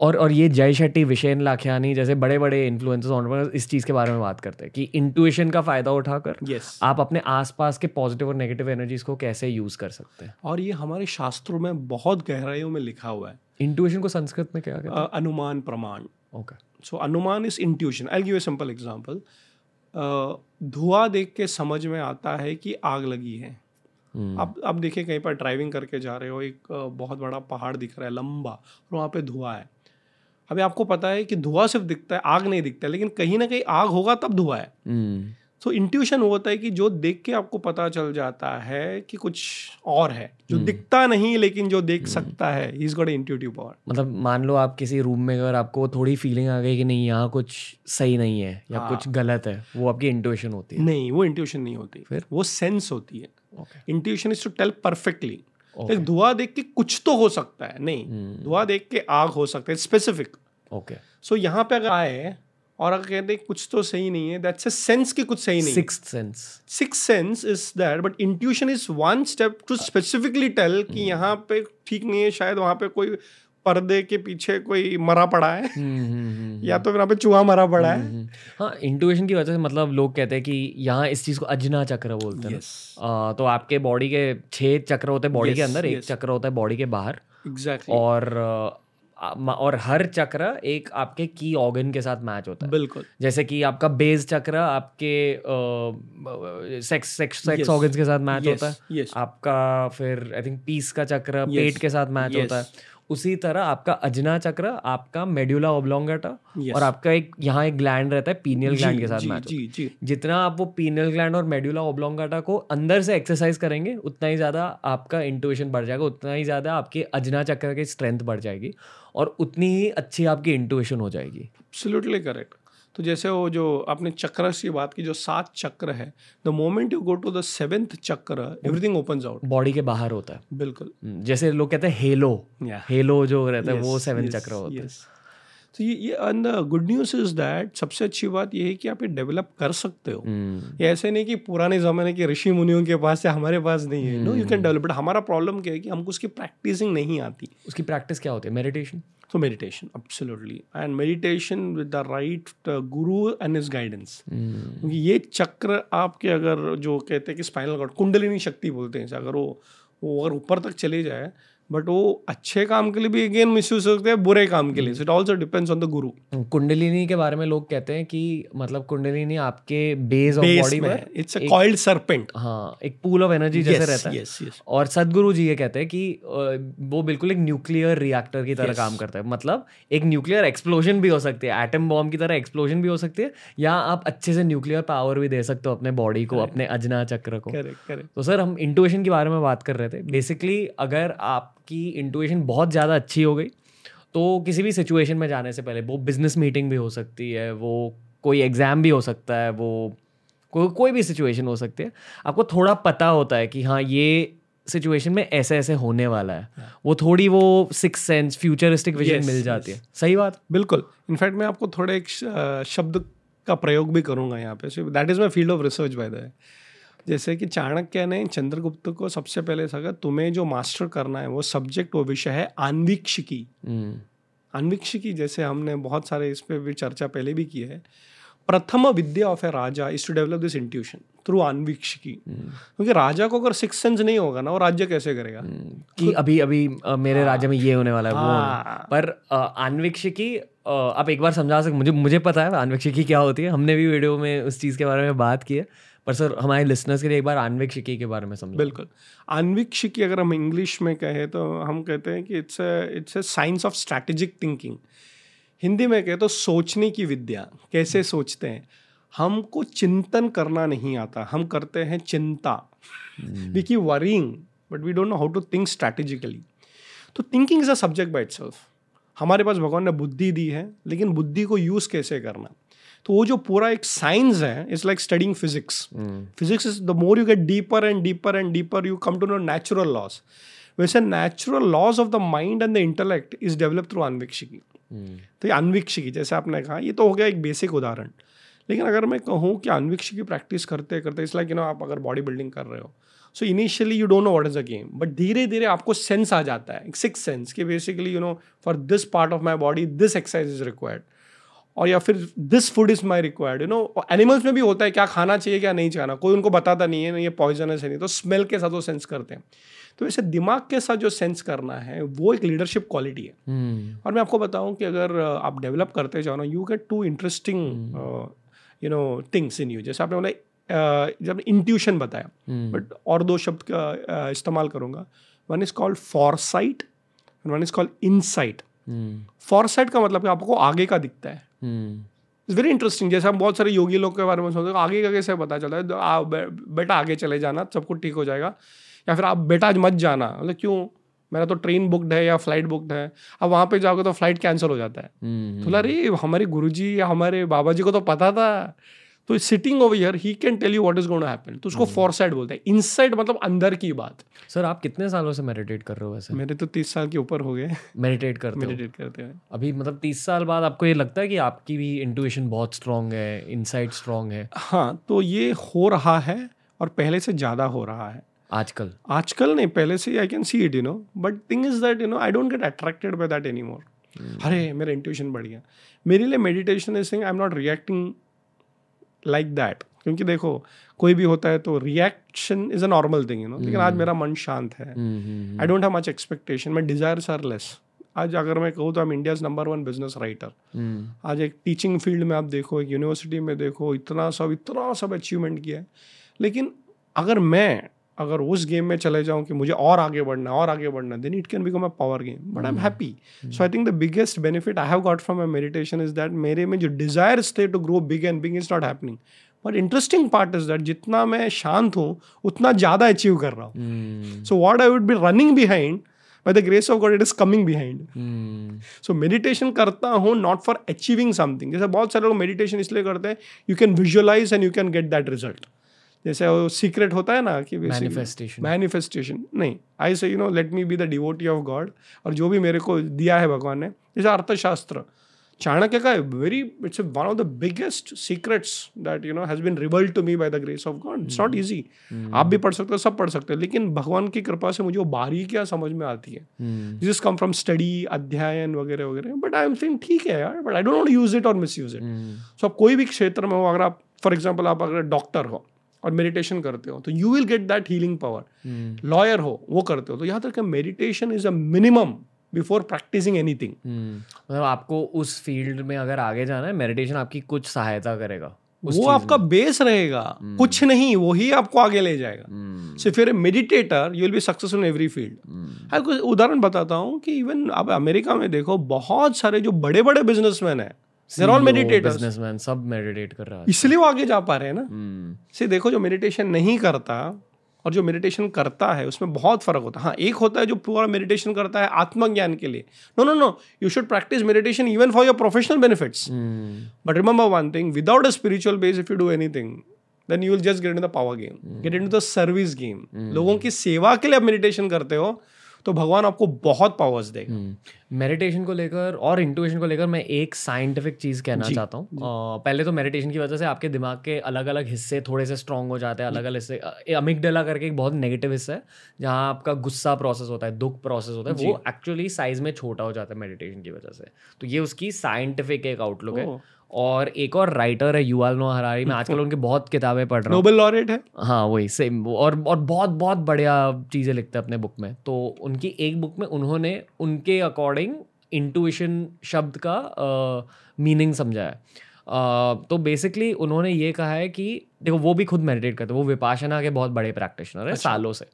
और और ये जय शेट्टी विशेन लाखियानी जैसे बड़े बड़े इन्फ्लुएंसर्स इस चीज़ के बारे में बात करते हैं कि इंटुएशन का फ़ायदा उठाकर यस आप अपने आसपास के पॉजिटिव और नेगेटिव एनर्जीज को कैसे यूज़ कर सकते हैं। और ये हमारे शास्त्रों में बहुत गहराइयों में लिखा हुआ है। इंटुएशन को संस्कृत में क्या कहते अ, अनुमान प्रमाण। ओके सो अनुमान is intuition I give a simple example धुआँ देख के समझ में आता है कि आग लगी है। हम्म, आप आप देखिए कहीं पर ड्राइविंग करके जा रहे हो एक बहुत बड़ा पहाड़ दिख रहा है लंबा और वहाँ पे धुआँ है। अभी आपको पता है कि धुआँ सिर्फ़ दिखता है आग नहीं दिखता है लेकिन कहीं ना कहीं आग होगा तब धुआँ है। हम्म, तो इंट्यूशन वो होता है कि जो देख के आपको पता चल जाता है कि कुछ और है जो दिखता नहीं लेकिन जो देख सकता है इज़ गॉट इंट्यूटिव पावर मतलब मान लो आप किसी रूम में अगर आपको थोड़ी फीलिंग आ गई कि नहीं यहाँ कुछ सही नहीं है या हाँ। कुछ गलत है वो आपकी इंट्यूशन होती है। नहीं वो इंट्यूशन नहीं होती। फिर? वो सेंस होती है। Intuition is to tell perfectly एक धुआँ देख के कुछ तो हो सकता है नहीं। धुआँ देख के आग हो सकता है स्पेसिफिक ओके सो यहाँ पे अगर आए और अगर कहते हैं कुछ तो सही नहीं है दैट्स अ सेंस की कुछ सही नहीं six sense six sense is that but intuition is one step to specifically tell कि। यहाँ पे ठीक नहीं है शायद वहाँ पे कोई पर्दे के पीछे कोई मरा पड़ा है। या तो फिर वहाँ पे चूहा मरा पड़ा है। हम्म, हाँ इंट्यूशन की वजह से मतलब लोग कहते हैं कि यहाँ इस चीज़ को अजना चक्र बोलते हैं तो आपके बॉडी के छह चक्र होते हैं बॉडी के अंदर एक चक्र होता है बॉडी के बाहर। एग्जैक्टली और और हर चक्र एक आपके की ऑर्गन के साथ मैच होता है। बिल्कुल। जैसे कि आपका बेस चक्र आपके सेक्स सेक्स सेक्स. ऑर्गन्स के साथ मैच Yes, होता है। yes. आपका फिर आई थिंक पीस का चक्र Yes. पेट के साथ मैच Yes. होता है। उसी तरह आपका अजना चक्र आपका मेड्यूला ओब्लोंगेटा Yes. और आपका एक यहाँ एक ग्लैंड रहता है पीनियल ग्लैंड के साथ जी, मैच जी जी। जितना आप वो पीनियल ग्लैंड और मेड्यूला ओब्लोंगाटा को अंदर से एक्सरसाइज करेंगे उतना ही ज़्यादा आपका इंटुएशन बढ़ जाएगा उतना ही ज़्यादा आपके अजना चक्र की स्ट्रेंथ बढ़ जाएगी और उतनी ही अच्छी आपकी इंटुएशन हो जाएगी। एब्सोल्युटली करेक्ट तो जैसे वो जो आपने चक्र की बात की जो सात चक्र है the moment you go to the seventh chakra everything opens out body के बाहर होता है। बिल्कुल। हम्म, जैसे लोग कहते हैं हेलो. हेलो जो रहता है वो सेवन चक्र होता है। तो ये ये and the good news is that सबसे अच्छी बात ये है कि आप ये डेवलप कर सकते हो। हम्म, ये ऐसे नहीं कि पुराने ज़माने के ऋषि मुनियों के पास है हमारे पास नहीं है। No you can develop but हमारा प्रॉब्लम क्या है कि हमको उसकी प्रैक्टिसिंग नहीं आती। उसकी प्रैक्टिस क्या होती है? मेडिटेशन तो meditation absolutely and meditation with the right guru and his guidance क्योंकि ये चक्र आपके अगर जो कहते हैं कि स्पाइनल कॉर्ड कुंडलिनी शक्ति बोलते हैं अगर वो वो अगर ऊपर तक चले जाए बट वो अच्छे काम के लिए भी अगेन मिस यूज़ सकते हैं बुरे काम के लिए। So it also depends on the guru kundalini के बारे में लोग कहते हैं कि मतलब कुंडलिनी आपके बेस ऑफ़ बॉडी में इट्स अ कॉइल्ड सरपेंट हाँ एक पूल ऑफ़ एनर्जी जैसे रहता है। यस यस और सदगुरु जी ये कहते हैं कि वो बिल्कुल एक न्यूक्लियर रिएक्टर की तरह Yes. काम करता है। मतलब एक न्यूक्लियर एक्सप्लोजन भी हो सकती है एटम बॉम्ब की तरह एक्सप्लोजन भी हो सकती है या आप अच्छे से न्यूक्लियर पावर भी दे सकते हो अपने बॉडी को अपने अजना चक्र को। करेक्ट करेक्ट तो सर हम इंटुएशन के बारे में बात कर रहे थे। बेसिकली अगर आपकी इंटुएशन बहुत ज़्यादा अच्छी हो गई। तो किसी भी सिचुएशन में जाने से पहले वो बिज़नेस मीटिंग भी हो सकती है वो कोई एग्ज़ाम भी हो सकता है वो कोई कोई भी सिचुएशन हो सकती है। आपको थोड़ा पता होता है कि हाँ ये सिचुएशन में ऐसे ऐसे होने वाला है। वो थोड़ी वो six sense futuristic vision Yes, मिल जाती है। सही बात? बिल्कुल। इनफैक्ट मैं आपको थोड़ा एक शब्द का प्रयोग भी करूँगा यहाँ पे। That is my field of research by the जैसे कि चाणक्य ने चंद्रगुप्त को सबसे पहले सका तुम्हें जो मास्टर करना है वो सब्जेक्ट वो विषय है आन्वीक्षिकी हम्म, आन्वीक्षिकी जैसे हमने बहुत सारे इस पे भी चर्चा पहले भी की है प्रथम विद्या of a raja is to develop this intuition through Anvikshiki क्योंकि राजा को अगर सिक्स सेंस नहीं होगा ना वो राज्य कैसे करेगा? हम्म, कि अभी अभी मेरे राज्य में ये होने वाला है वो हाँ। पर आन्वीक्षिकी आप एक बार समझा सकते मुझे मुझे पता है आन्वीक्षिकी क्या होती है। हमने भी वीडियो में उस चीज़ के बारे में बात की है पर सर हमारे लिसनर्स के लिए एक बार आन्वीक्षिकी के बारे में समझो। बिल्कुल। आन्वीक्षिकी अगर हम इंग्लिश में कहें तो हम कहते हैं कि it's a it's a science of strategic thinking Hindi में कहें तो सोचने की विद्या कैसे सोचते हैं? हमको चिंतन करना नहीं आता हम करते हैं चिंता। We keep worrying but we don't know how to think strategically तो thinking is a subject by itself हमारे पास भगवान ने बुद्धि दी है लेकिन बुद्धि को यूज़ कैसे करना? तो वो जो पूरा एक साइंस है it's like studying physics physics is the more you get deeper and deeper and deeper you come to know natural laws वैसे natural laws of the mind and the intellect is develop through Anvikshiki. तो ये अनवीक्षिकी जैसे आपने कहा ये तो हो गया एक बेसिक उदाहरण। लेकिन अगर मैं कहूँ कि अनवीक्षिकी प्रैक्टिस करते करते इस लाइक यू नो आप अगर बॉडी बिल्डिंग कर रहे हो so initially you don't know what is a game but धीरे धीरे आपको सेंस आ जाता है सिक्स सेंस कि basically you know for this part of my body this exercise is required और या फिर this food is my required you know animals में भी होता है क्या खाना चाहिए क्या नहीं खाना कोई उनको बताता नहीं है ये पॉइजनस है नहीं तो स्मेल के साथ वो सेंस करते हैं। तो ऐसे दिमाग के साथ जो सेंस करना है वो एक लीडरशिप क्वालिटी है। हम्म, और मैं आपको बताऊँ कि अगर आप डेवलप करते जाओ ना you get to interesting you know things in you जैसे आपने बोला जब इंट्यूशन बताया हम्म, बट और दो शब्द का इस्तेमाल करूँगा। One is called foresight one is called insight hmm, foresight का मतलब आपको आगे का दिखता है। हम्म, इट्स वेरी इंटरेस्टिंग जैसे हम बहुत सारे योगी लोग के बारे में सोचते हैं आगे का कैसे पता चलता है? तो आप बेटा आगे चले जाना सब कुछ ठीक हो जाएगा। या फिर आप बेटा आज मत जाना मतलब क्यों? मेरा तो ट्रेन बुकड है या फ़्लाइट बुकड है। अब वहाँ पे जाओगे तो फ़्लाइट कैंसिल हो जाता है। हम्म, तो बोला अरे हमारे गुरुजी या हमारे बाबा जी को तो पता था। तो sitting over here he can tell you what is going to happen तो उसको फॉरसाइड बोलते हैं। इनसाइड मतलब अंदर की बात। सर आप कितने सालों से मेडिटेट कर रहे हो वैसे? मेरे तो तीस साल के ऊपर हो गए। मेडिटेट करते मेडिटेट करते हैं। अभी मतलब तीस साल बाद आपको ये लगता है कि आपकी भी इंटुएशन बहुत स्ट्रांग है इनसाइट स्ट्रांग है? हाँ तो ये हो रहा है और पहले से ज़्यादा हो रहा है। आजकल? आजकल नहीं पहले से I can see it you know but thing is that you know I don't get attracted by that any more अरे मेरा इंट्यूशन बढ़ गया। मेरे लिए meditation is seeing I am not reacting like that क्योंकि देखो कोई भी होता है तो reaction is a normal thing you know लेकिन आज मेरा मन शांत है। Hmm, hmm, I don't have much expectation my desires are less आज अगर मैं कहूँ तो I am India's number one business writer hmm, आज एक टीचिंग फ़ील्ड में आप देखो एक यूनिवर्सिटी में देखो इतना सब इतना सब अचीवमेंट किया है। लेकिन अगर मैं अगर उस गेम में चले जाऊँ कि मुझे और आगे बढ़ना और आगे बढ़ना then it can become a power game but I am happy so I think the biggest benefit I have got from my meditation is that मेरे में जो डिज़ायर थे to grow big and big is not happening but interesting part is that जितना मैं शांत हूँ उतना ज़्यादा अचीव कर रहा हूँ. So what I would be running behind by the grace of God it is coming behind so meditation करता हूँ नॉट फॉर अचीविंग समथिंग जैसे बहुत सारे लोग मेडिटेशन इसलिए करते हैं you can visualise and you can get that result जैसे वो सीक्रेट होता है ना कि Manifestation. मैनिफेस्टेशन नहीं I say you know let me be the devotee of God और जो भी मेरे को दिया है भगवान ने जैसे अर्थशास्त्र चाणक्य का very it's one of the biggest secrets that you know has been revealed to me by the grace of God it's not easy आप भी पढ़ सकते हो सब पढ़ सकते हो लेकिन भगवान की कृपा से मुझे वो बारीकियाँ समझ में आती है। This is come from study अध्ययन वगैरह वगैरह। बट आई एम सेइंग ठीक है यार but I don't use it और मिस यूज़ इट सो आप कोई भी क्षेत्र में हो अगर आप फॉर एग्ज़ाम्पल आप अगर डॉक्टर हो और मेडिटेशन करते हो तो you will get that healing power lawyer हो वो करते हो तो यहाँ तक meditation is a minimum before practising anything मतलब आपको उस फ़ील्ड में अगर आगे जाना है मेडिटेशन आपकी कुछ सहायता करेगा वो आपका बेस रहेगा हम्म। कुछ नहीं वही आपको आगे ले जाएगा। सो फिर meditator you will be successful in every field मैं कुछ उदाहरण बताता हूँ कि इवन अब अमेरिका में देखो बहुत सारे जो बड़े बड़े बिजनेसमैन हैं देर ऑल मेडिटेटर्स बिजनेसमैन सब मेडिटेट कर रहा है इसलिए वो आगे जा पा रहे हैं ना। से देखो जो मेडिटेशन नहीं करता और जो मेडिटेशन करता है उसमें बहुत फ़र्क होता है। हाँ एक होता है जो पूरा मेडिटेशन करता है आत्मज्ञान के लिए। No no no you should practise meditation even for your professional benefits but remember one thing without a spiritual base if you do anything then you will just get in the power game get in the service game लोगों की सेवा के लिए आप meditation करते हो तो भगवान आपको बहुत पावर्स देगा। Meditation hmm. को लेकर और इंटुइशन को लेकर मैं एक साइंटिफिक चीज़ कहना चाहता हूँ। पहले तो मेडिटेशन की वजह से आपके दिमाग के अलग अलग हिस्से थोड़े से स्ट्रांग हो जाते हैं अलग अलग हिस्से। अमिगडला करके एक बहुत नेगेटिव हिस्सा है जहाँ आपका गुस्सा प्रोसेस होता है दुख प्रोसेस होता है वो एक्चुअली साइज़ में छोटा हो जाता है मेडिटेशन की वजह से। तो ये उसकी साइंटिफिक एक आउटलुक है। और एक और राइटर है युवाल नो हरारी मैं आजकल उनकी बहुत किताबें पढ़ रहा हूँ। नोबेल लॉरेट है? हाँ वही सेम और और बहुत बहुत बढ़िया चीज़ें लिखते हैं अपने बुक में। तो उनकी एक बुक में उन्होंने उनके अकॉर्डिंग इंटुइशन शब्द का मीनिंग समझाया तो बेसिकली उन्होंने ये कहा है कि देखो वो भी खुद मेडिटेट करते हैं वो विपाशना के बहुत बड़े प्रैक्टिशनर है सालों से।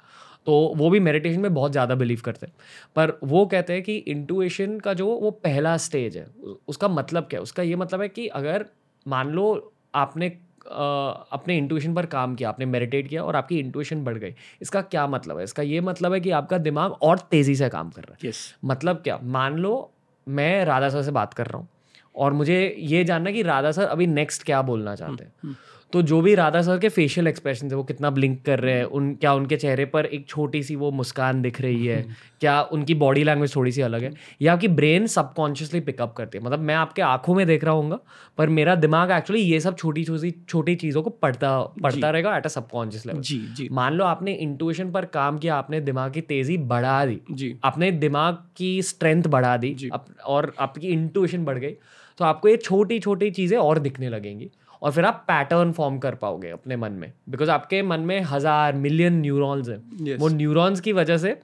तो वो भी मेडिटेशन में बहुत ज़्यादा बिलीव करते हैं। पर वो कहते हैं कि इंटुएशन का जो वो पहला स्टेज है उसका मतलब क्या है? उसका ये मतलब है कि अगर मान लो आपने अ, अपने इंटुइशन पर काम किया आपने मेडिटेट किया और आपकी इंटुइशन बढ़ गई इसका क्या मतलब है? इसका ये मतलब है कि आपका दिमाग और तेज़ी से काम कर रहा है। यस मतलब क्या? मान लो मैं राधा सर से बात कर रहा हूँ और मुझे ये जानना कि राधा सर अभी नेक्स्ट क्या बोलना चाहते हैं। तो जो भी राधा सर के फेशियल एक्सप्रेशन है वो कितना ब्लिंक कर रहे हैं उन क्या उनके चेहरे पर एक छोटी सी वो मुस्कान दिख रही है? क्या उनकी बॉडी लैंग्वेज थोड़ी सी अलग है? या आपकी ब्रेन सबकॉन्शियसली पिकअप करती है? मतलब मैं आपके आँखों में देख रहा हूँ पर मेरा दिमाग एक्चुअली ये सब छोटी छोटी छोटी चीज़ों को पढ़ता पढ़ता रहेगा एट अ सबकॉन्शियस लेवल जी जी। मान लो आपने इंटुइशन पर काम किया आपने दिमाग की तेज़ी बढ़ा दी। जी। आपने दिमाग की स्ट्रेंथ बढ़ा दी। और आपकी इंट्यूशन बढ़ गई तो आपको ये छोटी छोटी चीज़ें और दिखने लगेंगी। और फिर आप पैटर्न फॉर्म कर पाओगे अपने मन में बिकॉज़ आपके मन में हज़ार मिलियन न्यूरॉन्स हैं Yes. वो न्यूरॉन्स की वजह से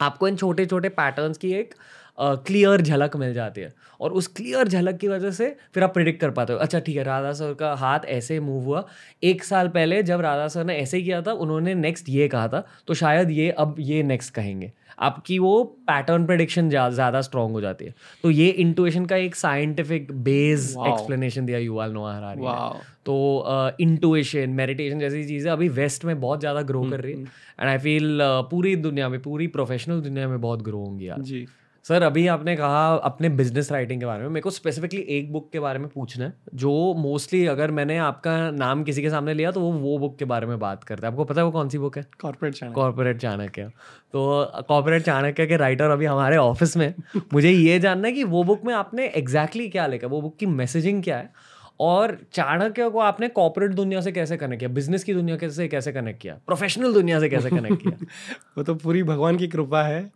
आपको इन छोटे छोटे पैटर्न्स की एक क्लियर झलक मिल जाती है। और उस क्लियर झलक की वजह से फिर आप प्रिडिक्ट कर पाते हो। अच्छा ठीक है राधा सर का हाथ ऐसे मूव हुआ। एक साल पहले जब राधा सर ने ऐसे ही किया था उन्होंने नेक्स्ट ये कहा था तो शायद ये अब ये नेक्स्ट कहेंगे। आपकी वो पैटर्न प्रडिक्शन ज़्यादा स्ट्रांग हो जाती है। तो ये इंटुएशन का एक साइंटिफिक बेस एक्सप्लेनेशन दिया युवाल नोआ हरारी ने। तो इंटुइशन मेडिटेशन जैसी चीज़ें अभी वेस्ट में बहुत ज़्यादा ग्रो कर रही है। एंड आई फील पूरी दुनिया में पूरी प्रोफेशनल दुनिया में बहुत ग्रो होंगी यार जी। सर अभी आपने कहा अपने बिज़नेस राइटिंग के बारे में मेरे को स्पेसिफिकली एक बुक के बारे में पूछना है जो मोस्टली अगर मैंने आपका नाम किसी के सामने लिया तो वो वो बुक के बारे में बात करता है। आपको पता है वो कौन सी बुक है? कॉर्पोरेट कॉर्पोरेट चाणक्य तो कॉर्पोरेट चाणक्य के राइटर अभी हमारे ऑफ़िस में मुझे ये जानना है कि वो बुक में आपने एग्जैक्टली exactly क्या लिखा वो बुक की मैसेजिंग क्या है? और चाणक्य को आपने कॉर्पोरेट दुनिया से कैसे कनेक्ट किया? बिज़नेस की दुनिया से कैसे कनेक्ट किया? प्रोफेशनल दुनिया से कैसे कनेक्ट किया? वो तो पूरी भगवान की कृपा है।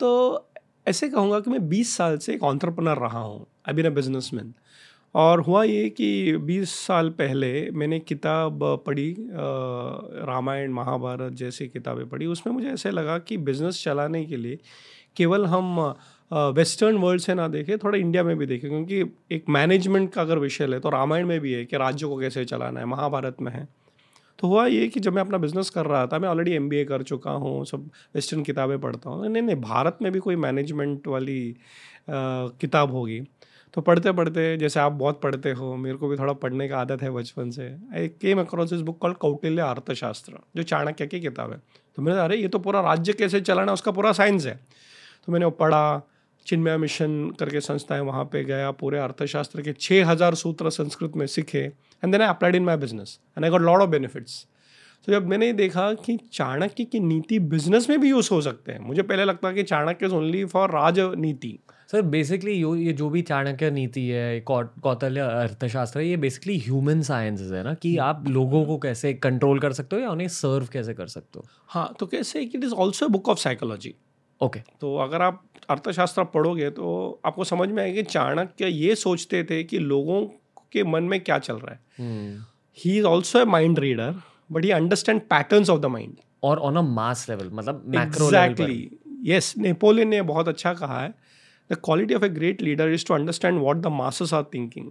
तो ऐसे कहूँगा कि मैं 20 साल से एक ऑन्टरप्रनर रहा हूँ आई बीन अ और हुआ ये कि 20 साल पहले मैंने किताब पढ़ी रामायण, महाभारत जैसी किताबें पढ़ी। उसमें मुझे ऐसे लगा कि बिज़नेस चलाने के लिए केवल हम वेस्टर्न वर्ल्ड से ना देखें, थोड़ा इंडिया में भी देखें, क्योंकि एक मैनेजमेंट का अगर विषय है तो रामायण में भी है कि राज्य को कैसे चलाना है, महाभारत में है। तो हुआ ये कि जब मैं अपना बिज़नेस कर रहा था मैं ऑलरेडी एमबीए कर चुका हूँ सब वेस्टर्न किताबें पढ़ता हूँ। नहीं नहीं भारत में भी कोई मैनेजमेंट वाली अ, किताब होगी। तो पढ़ते पढ़ते जैसे आप बहुत पढ़ते हो मेरे को भी थोड़ा पढ़ने का आदत है बचपन से I came across book call Kautilya Arthashastra जो चाणक्य की किताब है। तो मैंने अरे ये तो पूरा राज्य कैसे चलाना उसका पूरा साइंस है। तो मैंने वो पढ़ा चिन्मय मिशन करके संस्था है वहाँ पे गया पूरे अर्थशास्त्र के छः हज़ार सूत्र संस्कृत में सीखे। And then I applied in my business and I got lot of benefits तो जब मैंने ये देखा कि चाणक्य की नीति बिज़नेस में भी यूज़ हो सकते हैं मुझे पहले लगता कि चाणक्य इज़ ओनली फॉर राजनीति। सर बेसिकली यो ये जो भी चाणक्य नीति है कौतल्य अर्थशास्त्र है ये बेसिकली ह्यूमन साइंसेस है ना कि आप लोगों को कैसे कंट्रोल कर सकते हो या उन्हें सर्व कैसे कर सकते हो? हाँ तो कैसे it is also book of psychology okay तो अगर आप अर्थशास्त्र पढ़ोगे तो आपको समझ में आएगा कि चाणक्य ये सोचते थे कि लोगों के मन में क्या चल रहा है? He is also a mind reader but he understand pattern of the mind और ऑन अ मास लेवल मतलब मैक्रो लेवल पर। एग्जैक्टली यस नेपोलियन ने बहुत अच्छा कहा है the quality of a great leader is to understand what the masses are thinking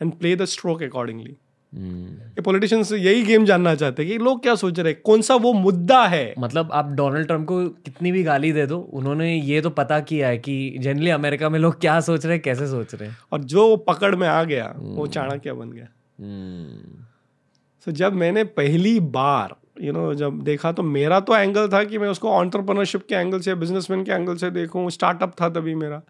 and play the stroke accordingly. ये politicians यही गेम जानना चाहते हैं कि लोग क्या सोच रहे हैं? कौन सा वो मुद्दा है? मतलब आप डोनाल्ड ट्रंप को कितनी भी गाली दे दो उन्होंने ये तो पता किया है कि जनरली अमेरिका में लोग क्या सोच रहे हैं कैसे सोच रहे हैं। और जो वो पकड़ में आ गया वो चाणक्य बन गया। हम्म, सो जब मैंने पहली बार यू you नो know, जब देखा तो मेरा तो एंगल था कि मैं उसको ऑन्टरप्रनरशिप के एंगल से बिजनेसमैन के एंगल से देखूँ स्टार्टअप था तभी मेरा।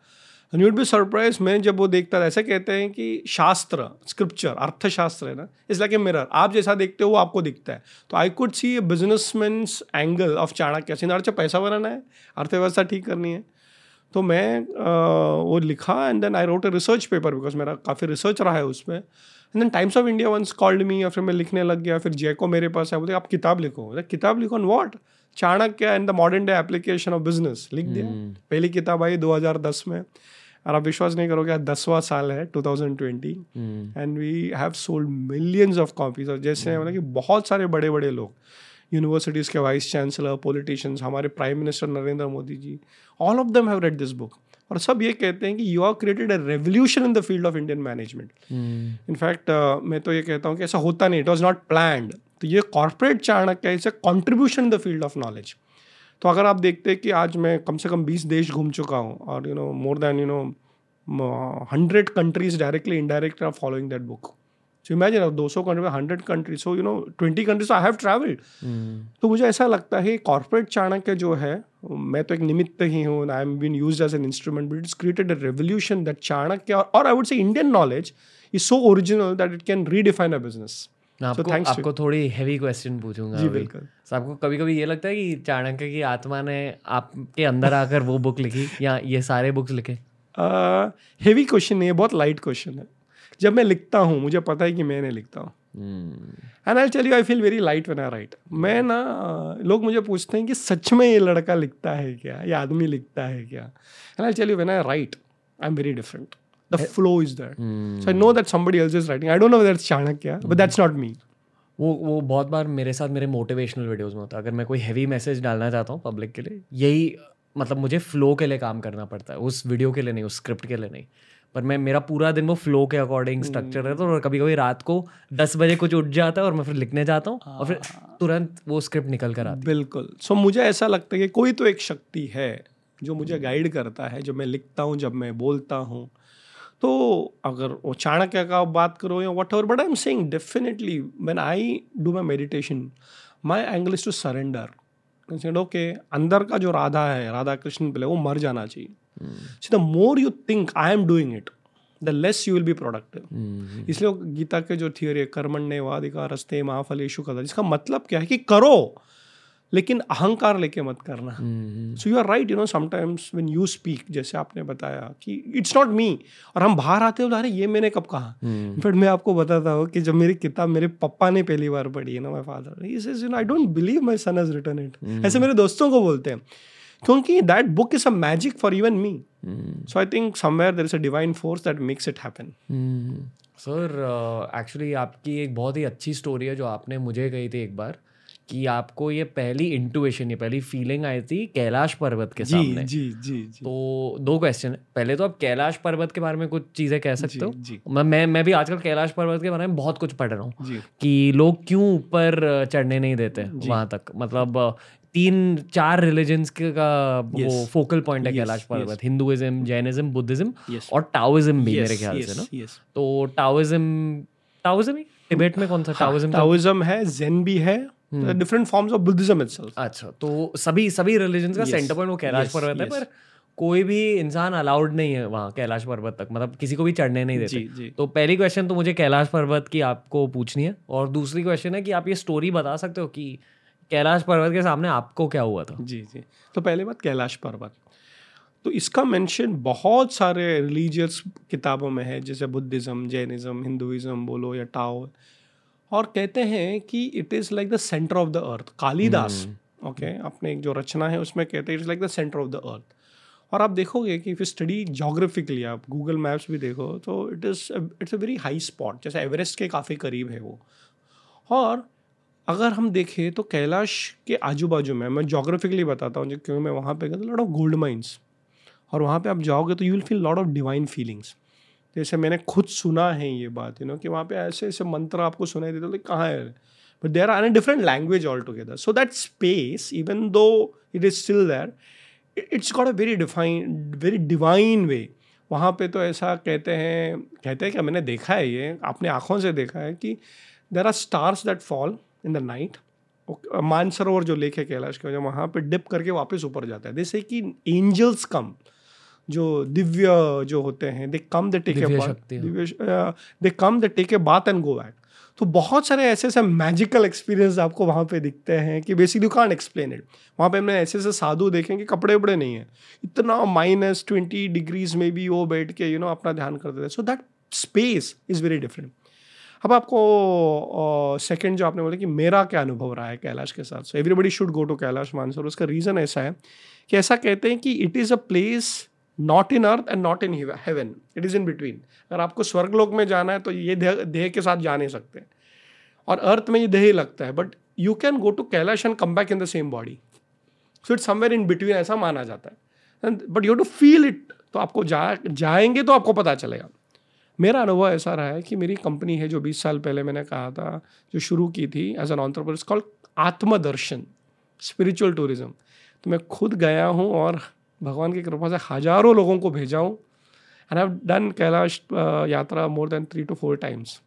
एंड यूड बी सरप्राइज़ मैं जब वो देखता था ऐसा कहते हैं कि शास्त्र स्क्रिप्चर अर्थशास्त्र है ना इस लाइक ए मिरर आप जैसा देखते हो वो आपको दिखता है तो I could see businessman angle of Chanakya Singh अच्छा पैसा बनाना है अर्थव्यवस्था ठीक करनी है तो मैं अ, वो लिखा and then I wrote a research paper because मेरा काफ़ी रिसर्च रहा है उसमें and then Times of India once called me या फिर मैं लिखने लग गया फिर जैको मेरे पास है बोलते आप किताब लिखो बोले, किताब लिखो on what Chanakya and the modern day application of business लिख दिया पहली किताब आई 2010 में और आप विश्वास नहीं करोगे दसवां साल है 2020 हम्म, and we have sold millions of copies और जैसे मतलब कि बहुत सारे बड़े बड़े लोग यूनिवर्सिटीज़ के वाइस चांसलर पॉलिटिशियंस हमारे prime minister Narendra Modi ji all of them have read this book और सब ये कहते हैं कि you are created a revolution in the field of Indian management in fact मैं तो ये कहता हूँ कि ऐसा होता नहीं इट वॉज़ नॉट प्लान्ड तो ये corporate Chanakya it's a contribution in the field of knowledge तो अगर आप देखते हैं कि आज मैं कम से कम बीस देश घूम चुका हूँ और you know more than you know hundred countries directly indirect are following that book so imagine दो सौ country hundred country so you know twenty countries I have travelled तो मुझे ऐसा लगता है कॉर्पोरेट चाणक्य जो है मैं तो एक निमित्त ही हूँ I am been use as an instrument but it's created a revolution that Chanakya और I would say Indian knowledge is so original that it can redefine a business मैं आपको to- आपको थोड़ी हैवी क्वेश्चन पूछूँगा जी। बिल्कुल। So, आपको कभी कभी ये लगता है कि चाणक्य की आत्मा ने आपके अंदर आकर वो बुक लिखी या ये सारे बुक्स लिखे? हेवी क्वेश्चन नहीं है बहुत लाइट क्वेश्चन है। जब मैं लिखता हूँ मुझे पता है कि मैं नहीं लिखता हूँ। And I tell you I feel very light when I write मैं ना लोग मुझे पूछते हैं कि सच में ये लड़का लिखता है क्या? ये आदमी लिखता है क्या? And I tell you when I write I am very different the flow is that hmm. So I know that somebody else is writing. I don't know whether it's Chanakya but that's not me. वो वो बहुत बार मेरे साथ मेरे motivational videos में होता है। अगर मैं कोई हैवी मैसेज डालना चाहता हूँ पब्लिक के लिए यही मतलब मुझे फ्लो के लिए काम करना पड़ता है। उस वीडियो के लिए नहीं उस स्क्रिप्ट के लिए नहीं। पर मैं मेरा पूरा दिन वो फ्लो के अकॉर्डिंग स्ट्रक्चर रहता है और कभी कभी रात को दस बजे कुछ उठ जाता है और मैं फिर लिखने जाता हूँ और फिर तुरंत वो स्क्रिप्ट निकल कर आती बिल्कुल। सो so, मुझे ऐसा लगता है कि कोई तो एक शक्ति है जो मुझे गाइड करता है जो मैं लिखता हूँ जब मैं बोलता हूँ। तो अगर वो चाणक्य का बात करो या whatever but I am saying definitely when I do my meditation my angle is to surrender okay अंदर का जो राधा है राधा कृष्ण प्ले वो मर जाना चाहिए। So the more you think I am doing it the less you will be productive इसलिए गीता के जो थियोरी है कर्मण्य वादिका रस्ते महाफल महाफलेशु कदा जिसका मतलब क्या है कि करो। लेकिन अहंकार लेके मत करना। So you are right you know sometimes when you speak जैसे आपने बताया कि इट्स नॉट मी और हम बाहर आते हो अरे ये मैंने कब कहा? हम्म, बट मैं आपको बताता हूँ कि जब मेरी किताब मेरे पापा ने पहली बार पढ़ी है ना my father says you know I don't believe my son has written it ऐसे मेरे दोस्तों को बोलते हैं। क्योंकि that book is a magic for even me so I think somewhere there is a divine force that makes it happen. Sir actually आपकी एक बहुत ही अच्छी स्टोरी है जो आपने मुझे कही थी एक बार। कि आपको ये पहली इंटुएशन ये पहली फीलिंग आई थी कैलाश पर्वत के जी सामने। जी जी जी। तो दो क्वेश्चन है पहले तो आप कैलाश पर्वत के बारे में कुछ चीज़ें कह सकते हो? जी। मैं मैं मैं भी आजकल कैलाश पर्वत के बारे में बहुत कुछ पढ़ रहा हूँ कि लोग क्यों ऊपर चढ़ने नहीं देते वहाँ तक? मतलब तीन चार रिलीजन्स का वो फोकल पॉइंट है Yes, Kailash Parvat. Hinduism Jainism Buddhism और टाओइज्म भी मेरे ख्याल से ना। तो टाओइज्म टाओइज्म ही? टिबेट में कौन सा? टाओइज्म टाओइज्म है जेन भी है। Different forms of Buddhism itself अच्छा तो सभी सभी रिलीजन्स का सेंटर पॉइंट वो कैलाश पर्वत है पर कोई भी इंसान अलाउड नहीं है वहाँ कैलाश पर्वत तक मतलब किसी को भी चढ़ने नहीं देते जी जी। तो पहली क्वेश्चन तो मुझे कैलाश पर्वत की आपको पूछनी है और दूसरी क्वेश्चन है कि आप ये स्टोरी बता सकते हो कि कैलाश पर्वत के सामने आपको क्या हुआ था? जी जी। तो पहले बात कैलाश पर्वत। तो इसका मेंशन बहुत सारे रिलीजियस किताबों में है जैसे बुद्धिज़्म जैनिज़्म हिंदुज़म बोलो या टाओ और कहते हैं कि it is like the centre of the earth Kalidas okay. अपने एक जो रचना है उसमें कहते हैं it's like the centre of the earth और आप देखोगे कि फिर स्टडी जोग्राफिकली आप गूगल मैप्स भी देखो तो it is it's a very high spot जैसे एवरेस्ट के काफ़ी करीब है वो। और अगर हम देखें तो कैलाश के आजू बाजू में मैं जोग्राफिकली बताता हूँ क्योंकि मैं वहाँ पे गया लॉट ऑफ़ गोल्ड माइंस और वहाँ पे आप जाओगे तो you will feel lot of divine feelings जैसे मैंने खुद सुना है ये बात यू नो कि वहाँ पे ऐसे ऐसे मंत्र आपको सुनाई देते तो कहाँ है? But there are an different language all together so that space even though it is still there it's got a very define very divine way वहाँ पे तो ऐसा कहते हैं कहते हैं क्या? मैंने देखा है ये अपने आँखों से देखा है कि there are stars that fall in the night Mansarovar जो लेक है कैलाश के वहाँ पे डिप करके वापस ऊपर जाता है। जैसे कि एंजल्स कम जो दिव्य जो होते हैं they come the take a they come the take a bath and go back तो बहुत सारे ऐसे ऐसे मैजिकल एक्सपीरियंस आपको वहाँ पे दिखते हैं कि बेसिकली कान एक्सप्लेन इट वहाँ पे हमने ऐसे ऐसे साधु देखें कि कपड़े उपड़े नहीं है। इतना माइनस ट्वेंटी डिग्रीज में भी वो बैठ के यू नो अपना ध्यान करते थे। So that space is very different अब आपको सेकंड जो आपने बोला कि मेरा क्या अनुभव रहा है कैलाश के साथ? So everybody should go to Kailash Mansar उसका रीज़न ऐसा है कि ऐसा कहते हैं कि it is a place not in earth and not in heaven it is in between अगर आपको स्वर्गलोक में जाना है तो ये देह के साथ जा नहीं सकते। और अर्थ में ये देह ही लगता है। But you can go to Kailash and come back in the same body so it's somewhere in between ऐसा माना जाता है। But you to feel it तो आपको जा, जाएँगे तो आपको पता चलेगा। मेरा अनुभव ऐसा रहा है कि मेरी कंपनी है जो 20 साल पहले मैंने कहा था, जो शुरू की थी as an entrepreneur called Atmadarshan spiritual tourism तो मैं खुद गया हूँ और भगवान की कृपा से हज़ारों लोगों को भेजा हूँ। एंड हैव डन कैलाश यात्रा more than three two four times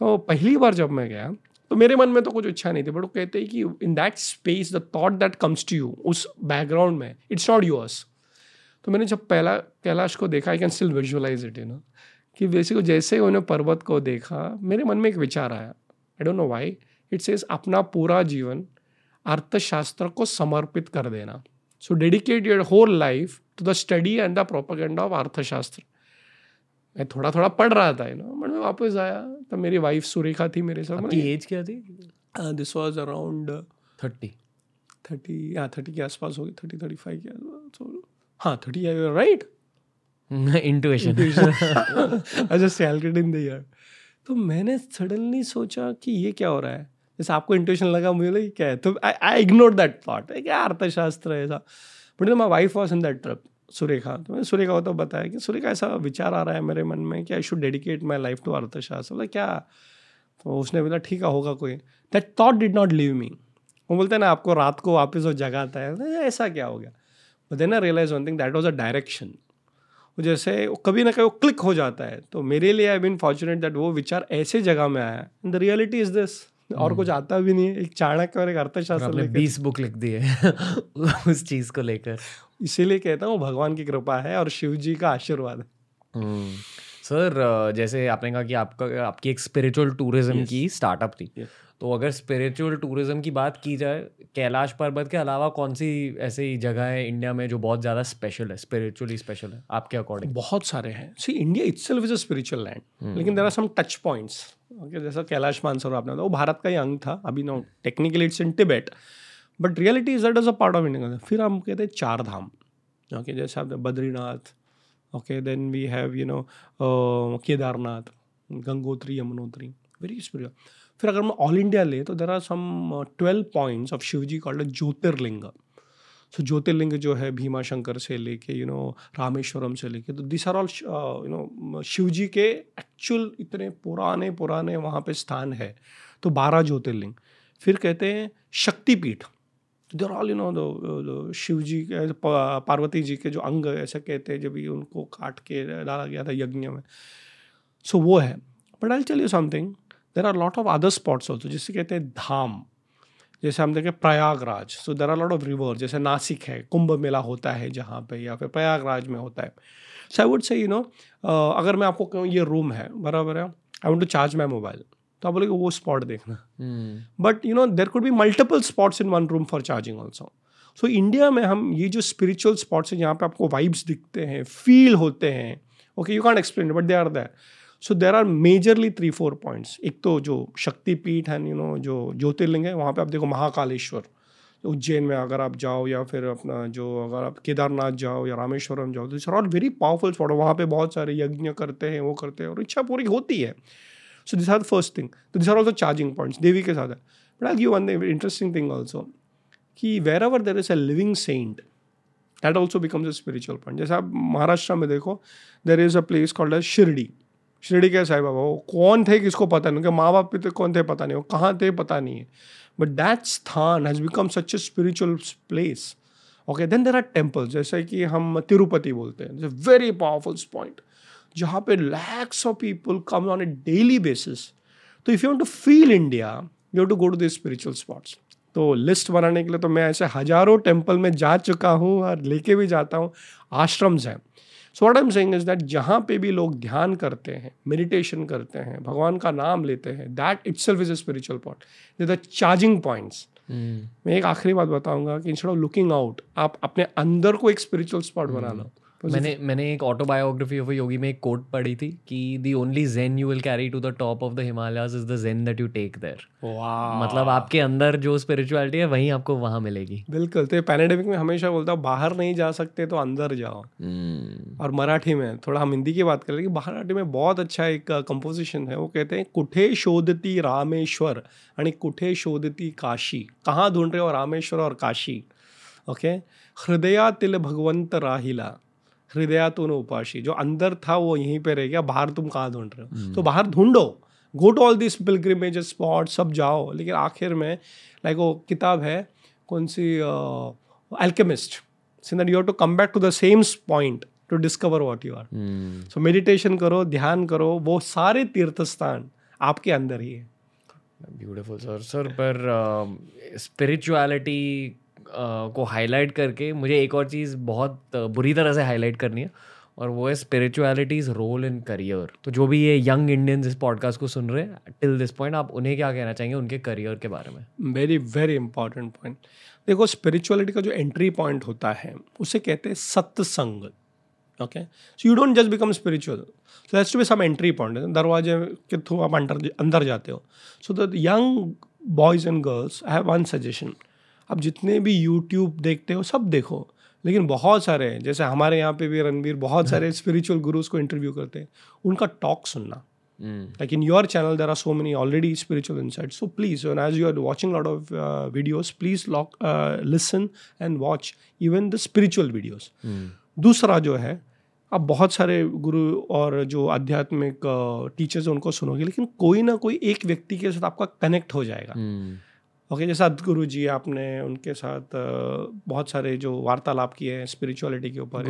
तो पहली बार जब मैं गया तो मेरे मन में तो कुछ इच्छा नहीं थी बट वो कहते हैं कि in that space the thought that comes to you उस बैकग्राउंड में इट्स नॉट यूअर्स तो मैंने जब पहला कैलाश को देखा I can still visualise it you know कि बेसिक जैसे ही उन्हें पर्वत को देखा, मेरे मन में एक विचार आया। I don't know why it's says अपना पूरा जीवन अर्थशास्त्र को समर्पित कर देना। So dedicate your whole life to the study and the propaganda of Arthashastra मैं थोड़ा थोड़ा पढ़ रहा था ना बट मैं वापस आया तो मेरी वाइफ सुरेखा थी मेरे साथ आपकी एज क्या थी? This was around thirty. Thirty हाँ थर्टी के आसपास होगी थर्टी थर्टी फाइव के आसपास। हाँ थर्टी आई राइट इंटुएशन अच्छा सैलरीड इन द ईयर तो मैंने सडनली सोचा कि ये क्या हो रहा है? जैसे आपको इंटुएशन लगा, मुझे लगा क्या है? तो आई इग्नोर दैट थॉट क्या अर्थशास्त्र है ऐसा। But my wife was in that trip Surekha. तो मैंने सुरेखा को तो बताया कि सुरेखा, ऐसा विचार आ रहा है मेरे मन में कि I should dedicate my life to Arthashastra. बोला, क्या? तो उसने बोला, ठीक है, होगा कोई। That thought did not leave me वो बोलते हैं ना, आपको रात को वापस वो जगाता है। ऐसा क्या हो गया? But then I realise one thing that was a direction जैसे कभी ना कभी वो क्लिक हो जाता है। तो मेरे लिए आई बीन फॉर्चुनेट दैट वो विचार ऐसे जगह में आया and the reality is this और कुछ आता भी नहीं है। एक चाणक्य और एक अर्थशास्त्र बीस बुक लिख दी है उस चीज़ को लेकर। इसीलिए कहता हूँ भगवान की कृपा है और शिव जी का आशीर्वाद है। हम्म। सर जैसे आपने कहा कि आपका आपकी एक स्पिरिचुअल टूरिज़्म yes. की स्टार्टअप थी। Yes. तो अगर स्पिरिचुअल टूरिज़्म की बात की जाए कैलाश पर्वत के अलावा कौन सी ऐसी जगह है इंडिया में जो बहुत ज़्यादा स्पेशल है स्पिरिचुअली स्पेशल है? आपके अकॉर्डिंग बहुत सारे हैं। See India itself is a spiritual land लेकिन there are some touch points okay जैसा कैलाश मानसरोवर आपने वो भारत का ही अंग था। अभी no technically it's in Tibet but reality is that is a part of India फिर हम कहते हैं चार धाम ओके जैसे आपने Badrinath okay then we have you know Kedarnath, Gangotri, Yamunotri very spiritual फिर अगर हम ऑल इंडिया ले तो there are some twelve points of Shiv ji called Jyotirlinga so Jyotirlinga जो है भीमा शंकर से लेके यू नो रामेश्वरम से लेके तो this are all you know Shiv ji के एक्चुअल इतने पुराने पुराने वहाँ पे स्थान है। तो बारह ज्योतिर्लिंग फिर कहते हैं Shaktipeeth. There all you know दो शिव जी के पार्वती जी के जो अंग ऐसे कहते हैं जब ये उनको काट के डाला गया था यज्ञ में। सो so, वो है। But I tell you something there are lot of other spots also जिसे कहते हैं धाम। जैसे हम देखें Prayagraj so there are lot of river जैसे नासिक है कुंभ मेला होता है जहाँ पे या फिर प्रयागराज में होता है। So I would say you know अगर मैं आपको कहूँ ये रूम है बराबर है I want to charge my mobile तो आप बोलेगे वो स्पॉट देखना। But you know there could be multiple spots in one room for charging also so India में हम ये जो स्पिरिचुअल स्पॉट्स हैं जहाँ पे आपको वाइब्स दिखते हैं फील होते हैं okay you can't explain but they are there so there are majorly three four points एक तो जो शक्तिपीठ है यू नो जो ज्योतिर्लिंग है, वहाँ पे आप देखो महाकालेश्वर। उज्जैन में अगर आप जाओ या फिर अपना जो अगर आप केदारनाथ जाओ या रामेश्वरम जाओ तो आर वेरी पावरफुल स्पॉट वहाँ पे बहुत सारे यज्ञ करते हैं, वो करते हैं और इच्छा पूरी होती है। So this are the first thing तो this are also charging points देवी के साथ है। But I give one interesting thing also कि wherever there is a living saint that also becomes a spiritual point जैसे आप महाराष्ट्र में देखो there is a place called as Shirdi Shirdi के साई बाबा, वो कौन थे किसको पता नहीं, उनके माँ बाप भी थे कौन थे पता नहीं, वो कहाँ थे पता नहीं है। बट दैट स्थान has become such a spiritual place okay then there are temples जैसे कि हम तिरुपति बोलते हैं वेरी पावरफुल पॉइंट जहाँ पे lakhs of people come on a daily basis तो if you to feel India you to go to this spiritual spots तो list बनाने के लिए तो मैं ऐसे हज़ारों टेंपल में जा चुका हूँ और लेके भी जाता हूँ, आश्रम्स हैं। So what am saying is that जहाँ पे भी लोग ध्यान करते हैं मेडिटेशन करते हैं भगवान का नाम लेते हैं that itself is a spiritual point the charging points मैं एक आखिरी बात बताऊँगा कि इंस्टेड ऑफ़ लुकिंग आउट आप अपने अंदर को एक स्पिरिचुअल स्पॉट बना लो। मैंने मैंने एक ऑटोबायोग्राफी ऑफ़ योगी में एक कोट पढ़ी थी कि the only Zen you will carry to the top of the Himalayas is the Zen that you take there मतलब आपके अंदर जो स्पिरिचुअलिटी है वहीं आपको वहाँ मिलेगी। बिल्कुल तो पैनेडेमिक में हमेशा बोलता हूँ बाहर नहीं जा सकते तो अंदर जाओ। हम्म, और मराठी में थोड़ा हम हिंदी की बात करें लेकिन मराठी में बहुत अच्छा एक कंपोजिशन है वो कहते हैं कुठे शोधती रामेश्वर आणि कुठे शोधती काशी? कहाँ ढूंढ रहे हो रामेश्वर और काशी? ओके हृदयातील भगवंत राहिला। हृदयातून उपाशी जो अंदर था वो यहीं पे रह गया बाहर तुम कहाँ ढूंढ रहे हो? तो बाहर ढूंढो go to all this pilgrimage spot सब जाओ। लेकिन आखिर में लाइक वो किताब है कौन सी Alchemist see that you have to come back to the same point to discover what you are hmm, so meditation करो ध्यान करो वो सारे तीर्थ स्थान आपके अंदर ही है। ब्यूटीफुल सर सर पर स्पिरिचुअलिटी को हाईलाइट करके मुझे एक और चीज़ बहुत बुरी तरह से हाईलाइट करनी है, और वो है स्पिरिचुअलिटीज रोल इन करियर तो जो भी ये यंग इंडियंस इस पॉडकास्ट को सुन रहे हैं टिल दिस पॉइंट आप उन्हें क्या कहना चाहेंगे उनके करियर के बारे में? वेरी वेरी इंपॉर्टेंट पॉइंट देखो स्पिरिचुअलिटी का जो एंट्री पॉइंट होता है, उसे कहते हैं सत्संग okay so you don't just become spiritual so that's to be some entry point दरवाजे के थ्रू आप अंदर अंदर जाते हो. So the young boys and girls I have one suggestion आप जितने भी यूट्यूब देखते हो सब देखो। लेकिन बहुत सारे हैं जैसे हमारे यहाँ पे भी रणबीर बहुत सारे स्पिरिचुअल गुरुज को इंटरव्यू करते हैं। उनका टॉक सुनना। Like in your channel there are so many already spiritual insight so please as you are watching out of videos please lock listen and watch even the spiritual videos दूसरा जो है आप बहुत सारे गुरु और जो आध्यात्मिक uh, टीचर्स हैं उनको सुनोगे लेकिन कोई ना कोई एक व्यक्ति के साथ आपका कनेक्ट हो जाएगा। Hmm. ओके जैसे सदगुरु जी आपने उनके साथ बहुत सारे जो वार्तालाप किए हैं स्पिरिचुअलिटी के ऊपर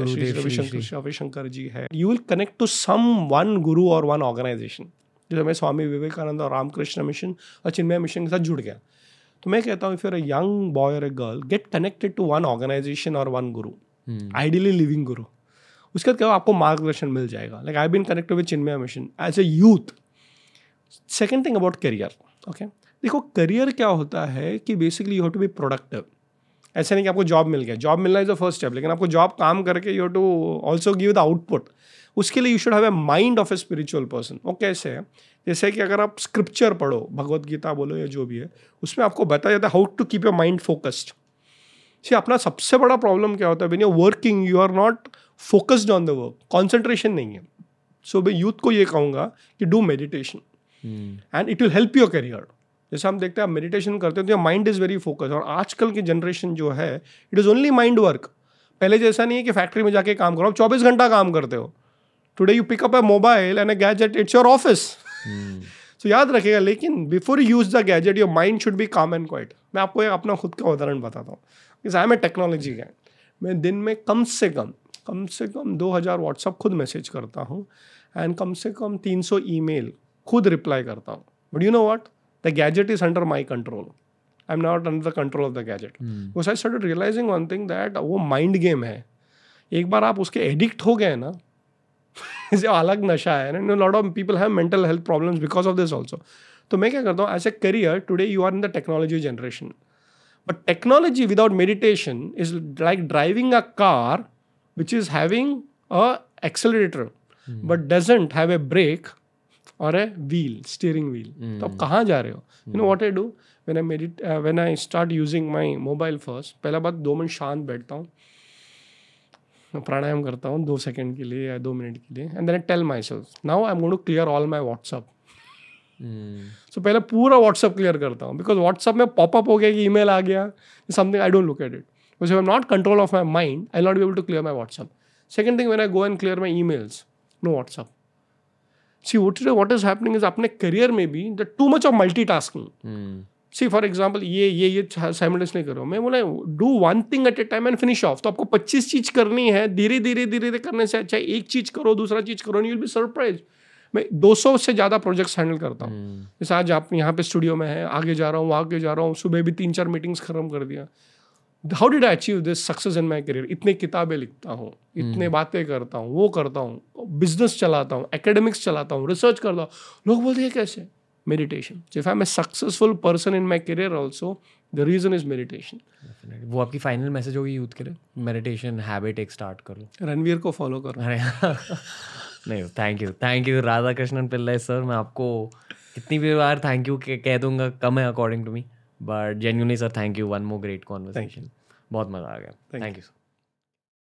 रविशंकर जी है। You will connect to some one guru और वन ऑर्गेनाइजेशन जैसे मैं स्वामी विवेकानंद और रामकृष्ण मिशन और चिन्मय मिशन के साथ जुड़ गया। तो मैं कहता हूँ फिर यंग बॉय और a girl get connected to one organisation और one guru ideally living guru उसके बाद क्या आपको मार्गदर्शन मिल जाएगा। Like I been connected with Chinmaya Mission as a youth second thing about career okay देखो करियर क्या होता है कि basically you have to be productive ऐसा नहीं कि आपको जॉब मिल गया। जॉब मिलना इज़ द फ़र्स्ट स्टेप लेकिन आपको जॉब काम करके you have to also give the output उसके लिए you should have a mind of a spiritual person वो कैसे है? जैसे कि अगर आप स्क्रिप्चर पढ़ो भगवत गीता बोलो या जो भी है उसमें आपको बताया जाता है how to keep your mind focused see अपना सबसे बड़ा प्रॉब्लम क्या होता है when you working you are not focused on the work concentration नहीं है. सो so, मैं यूथ को ये कहूँगा कि do meditation and it will help your career जैसे हम देखते हैं आप मेडिटेशन करते हैं तो माइंड इज़ वेरी फोकस और आजकल की जनरेशन जो है it is only mind work पहले जैसा नहीं है कि फैक्ट्री में जाके काम करो आप चौबीस घंटा काम करते हो। Today you pick up a mobile and a gadget it's your office तो याद रखिएगा लेकिन before you use the gadget your mind should be calm and quiet मैं आपको एक अपना खुद का उदाहरण बताता हूँ। आई एम ए टेक्नोलॉजी का मैं दिन में कम से कम कम से कम 2000 व्हाट्सअप खुद मैसेज करता हूँ एंड कम से कम 300 ईमेल खुद रिप्लाई करता हूँ। But you know what the gadget is under my control I am not under the control of the gadget because I started realising one thing that वो माइंड गेम है. एक बार आप उसके एडिक्ट हो गए ना इसे अलग नशा है ना lot of people have mental health problems because of this also तो मैं क्या करता हूँ as a career today you are in the technology generation but technology without meditation is like driving a car which is having a accelerator but doesn't have a brake और a wheel steering wheel तो आप कहाँ जा रहे हो? You know what I do when I meditate when I start using my mobile first पहला बात दो मिनट शांत बैठता हूँ। प्राणायाम करता हूँ दो सेकंड के लिए या दो मिनट के लिए and then I tell myself now I am going to clear all my WhatsApp so पहले पूरा व्हाट्सअप क्लियर करता हूँ बिकॉज़ व्हाट्सअप में पॉपअप हो गया कि ईमेल आ गया something I don't look at it because I am not control of my mind I not be able to clear my WhatsApp second thing when I go and clear my emails no WhatsApp see what what is happening is अपने career में भी the too much of multitasking see for example ये ये ये simultaneous नहीं करो मैं बोला do one thing at a time and finish off तो आपको पच्चीस चीज़ करनी है धीरे धीरे धीरे धीरे करने से अच्छा एक चीज़ करो दूसरा चीज़ करो यूल बी सरप्राइज़ मैं 200 से ज़्यादा प्रोजेक्ट्स हैंडल करता हूँ। हम्म। जैसे आज आप यहाँ पे स्टूडियो में है आगे जा रहा हूँ आगे जा रहा हूँ सुबह भी तीन चार मीटिंग्स खत्म कर दिया। How did I achieve this success in my career इतने किताबें लिखता हूँ इतने बातें करता हूँ वो करता हूँ बिज़नेस चलाता हूँ एकेडमिक्स चलाता हूँ रिसर्च करता हूँ। लोग बोलते हैं कैसे? Meditation if I am a successful person in my career also the reason is meditation वो आपकी फाइनल मैसेज होगी यूथ के लिए। मेडिटेशन हैबिट एक स्टार्ट करो। रणवीर को फॉलो करो। अरे नहीं thank you thank you Radha Krishnan Pillai sir मैं आपको कितनी भी बार थैंक यू कह दूँगा कम है according to me but genuinely sir thank you one more great conversation बहुत मज़ा आ गया. Thank you sir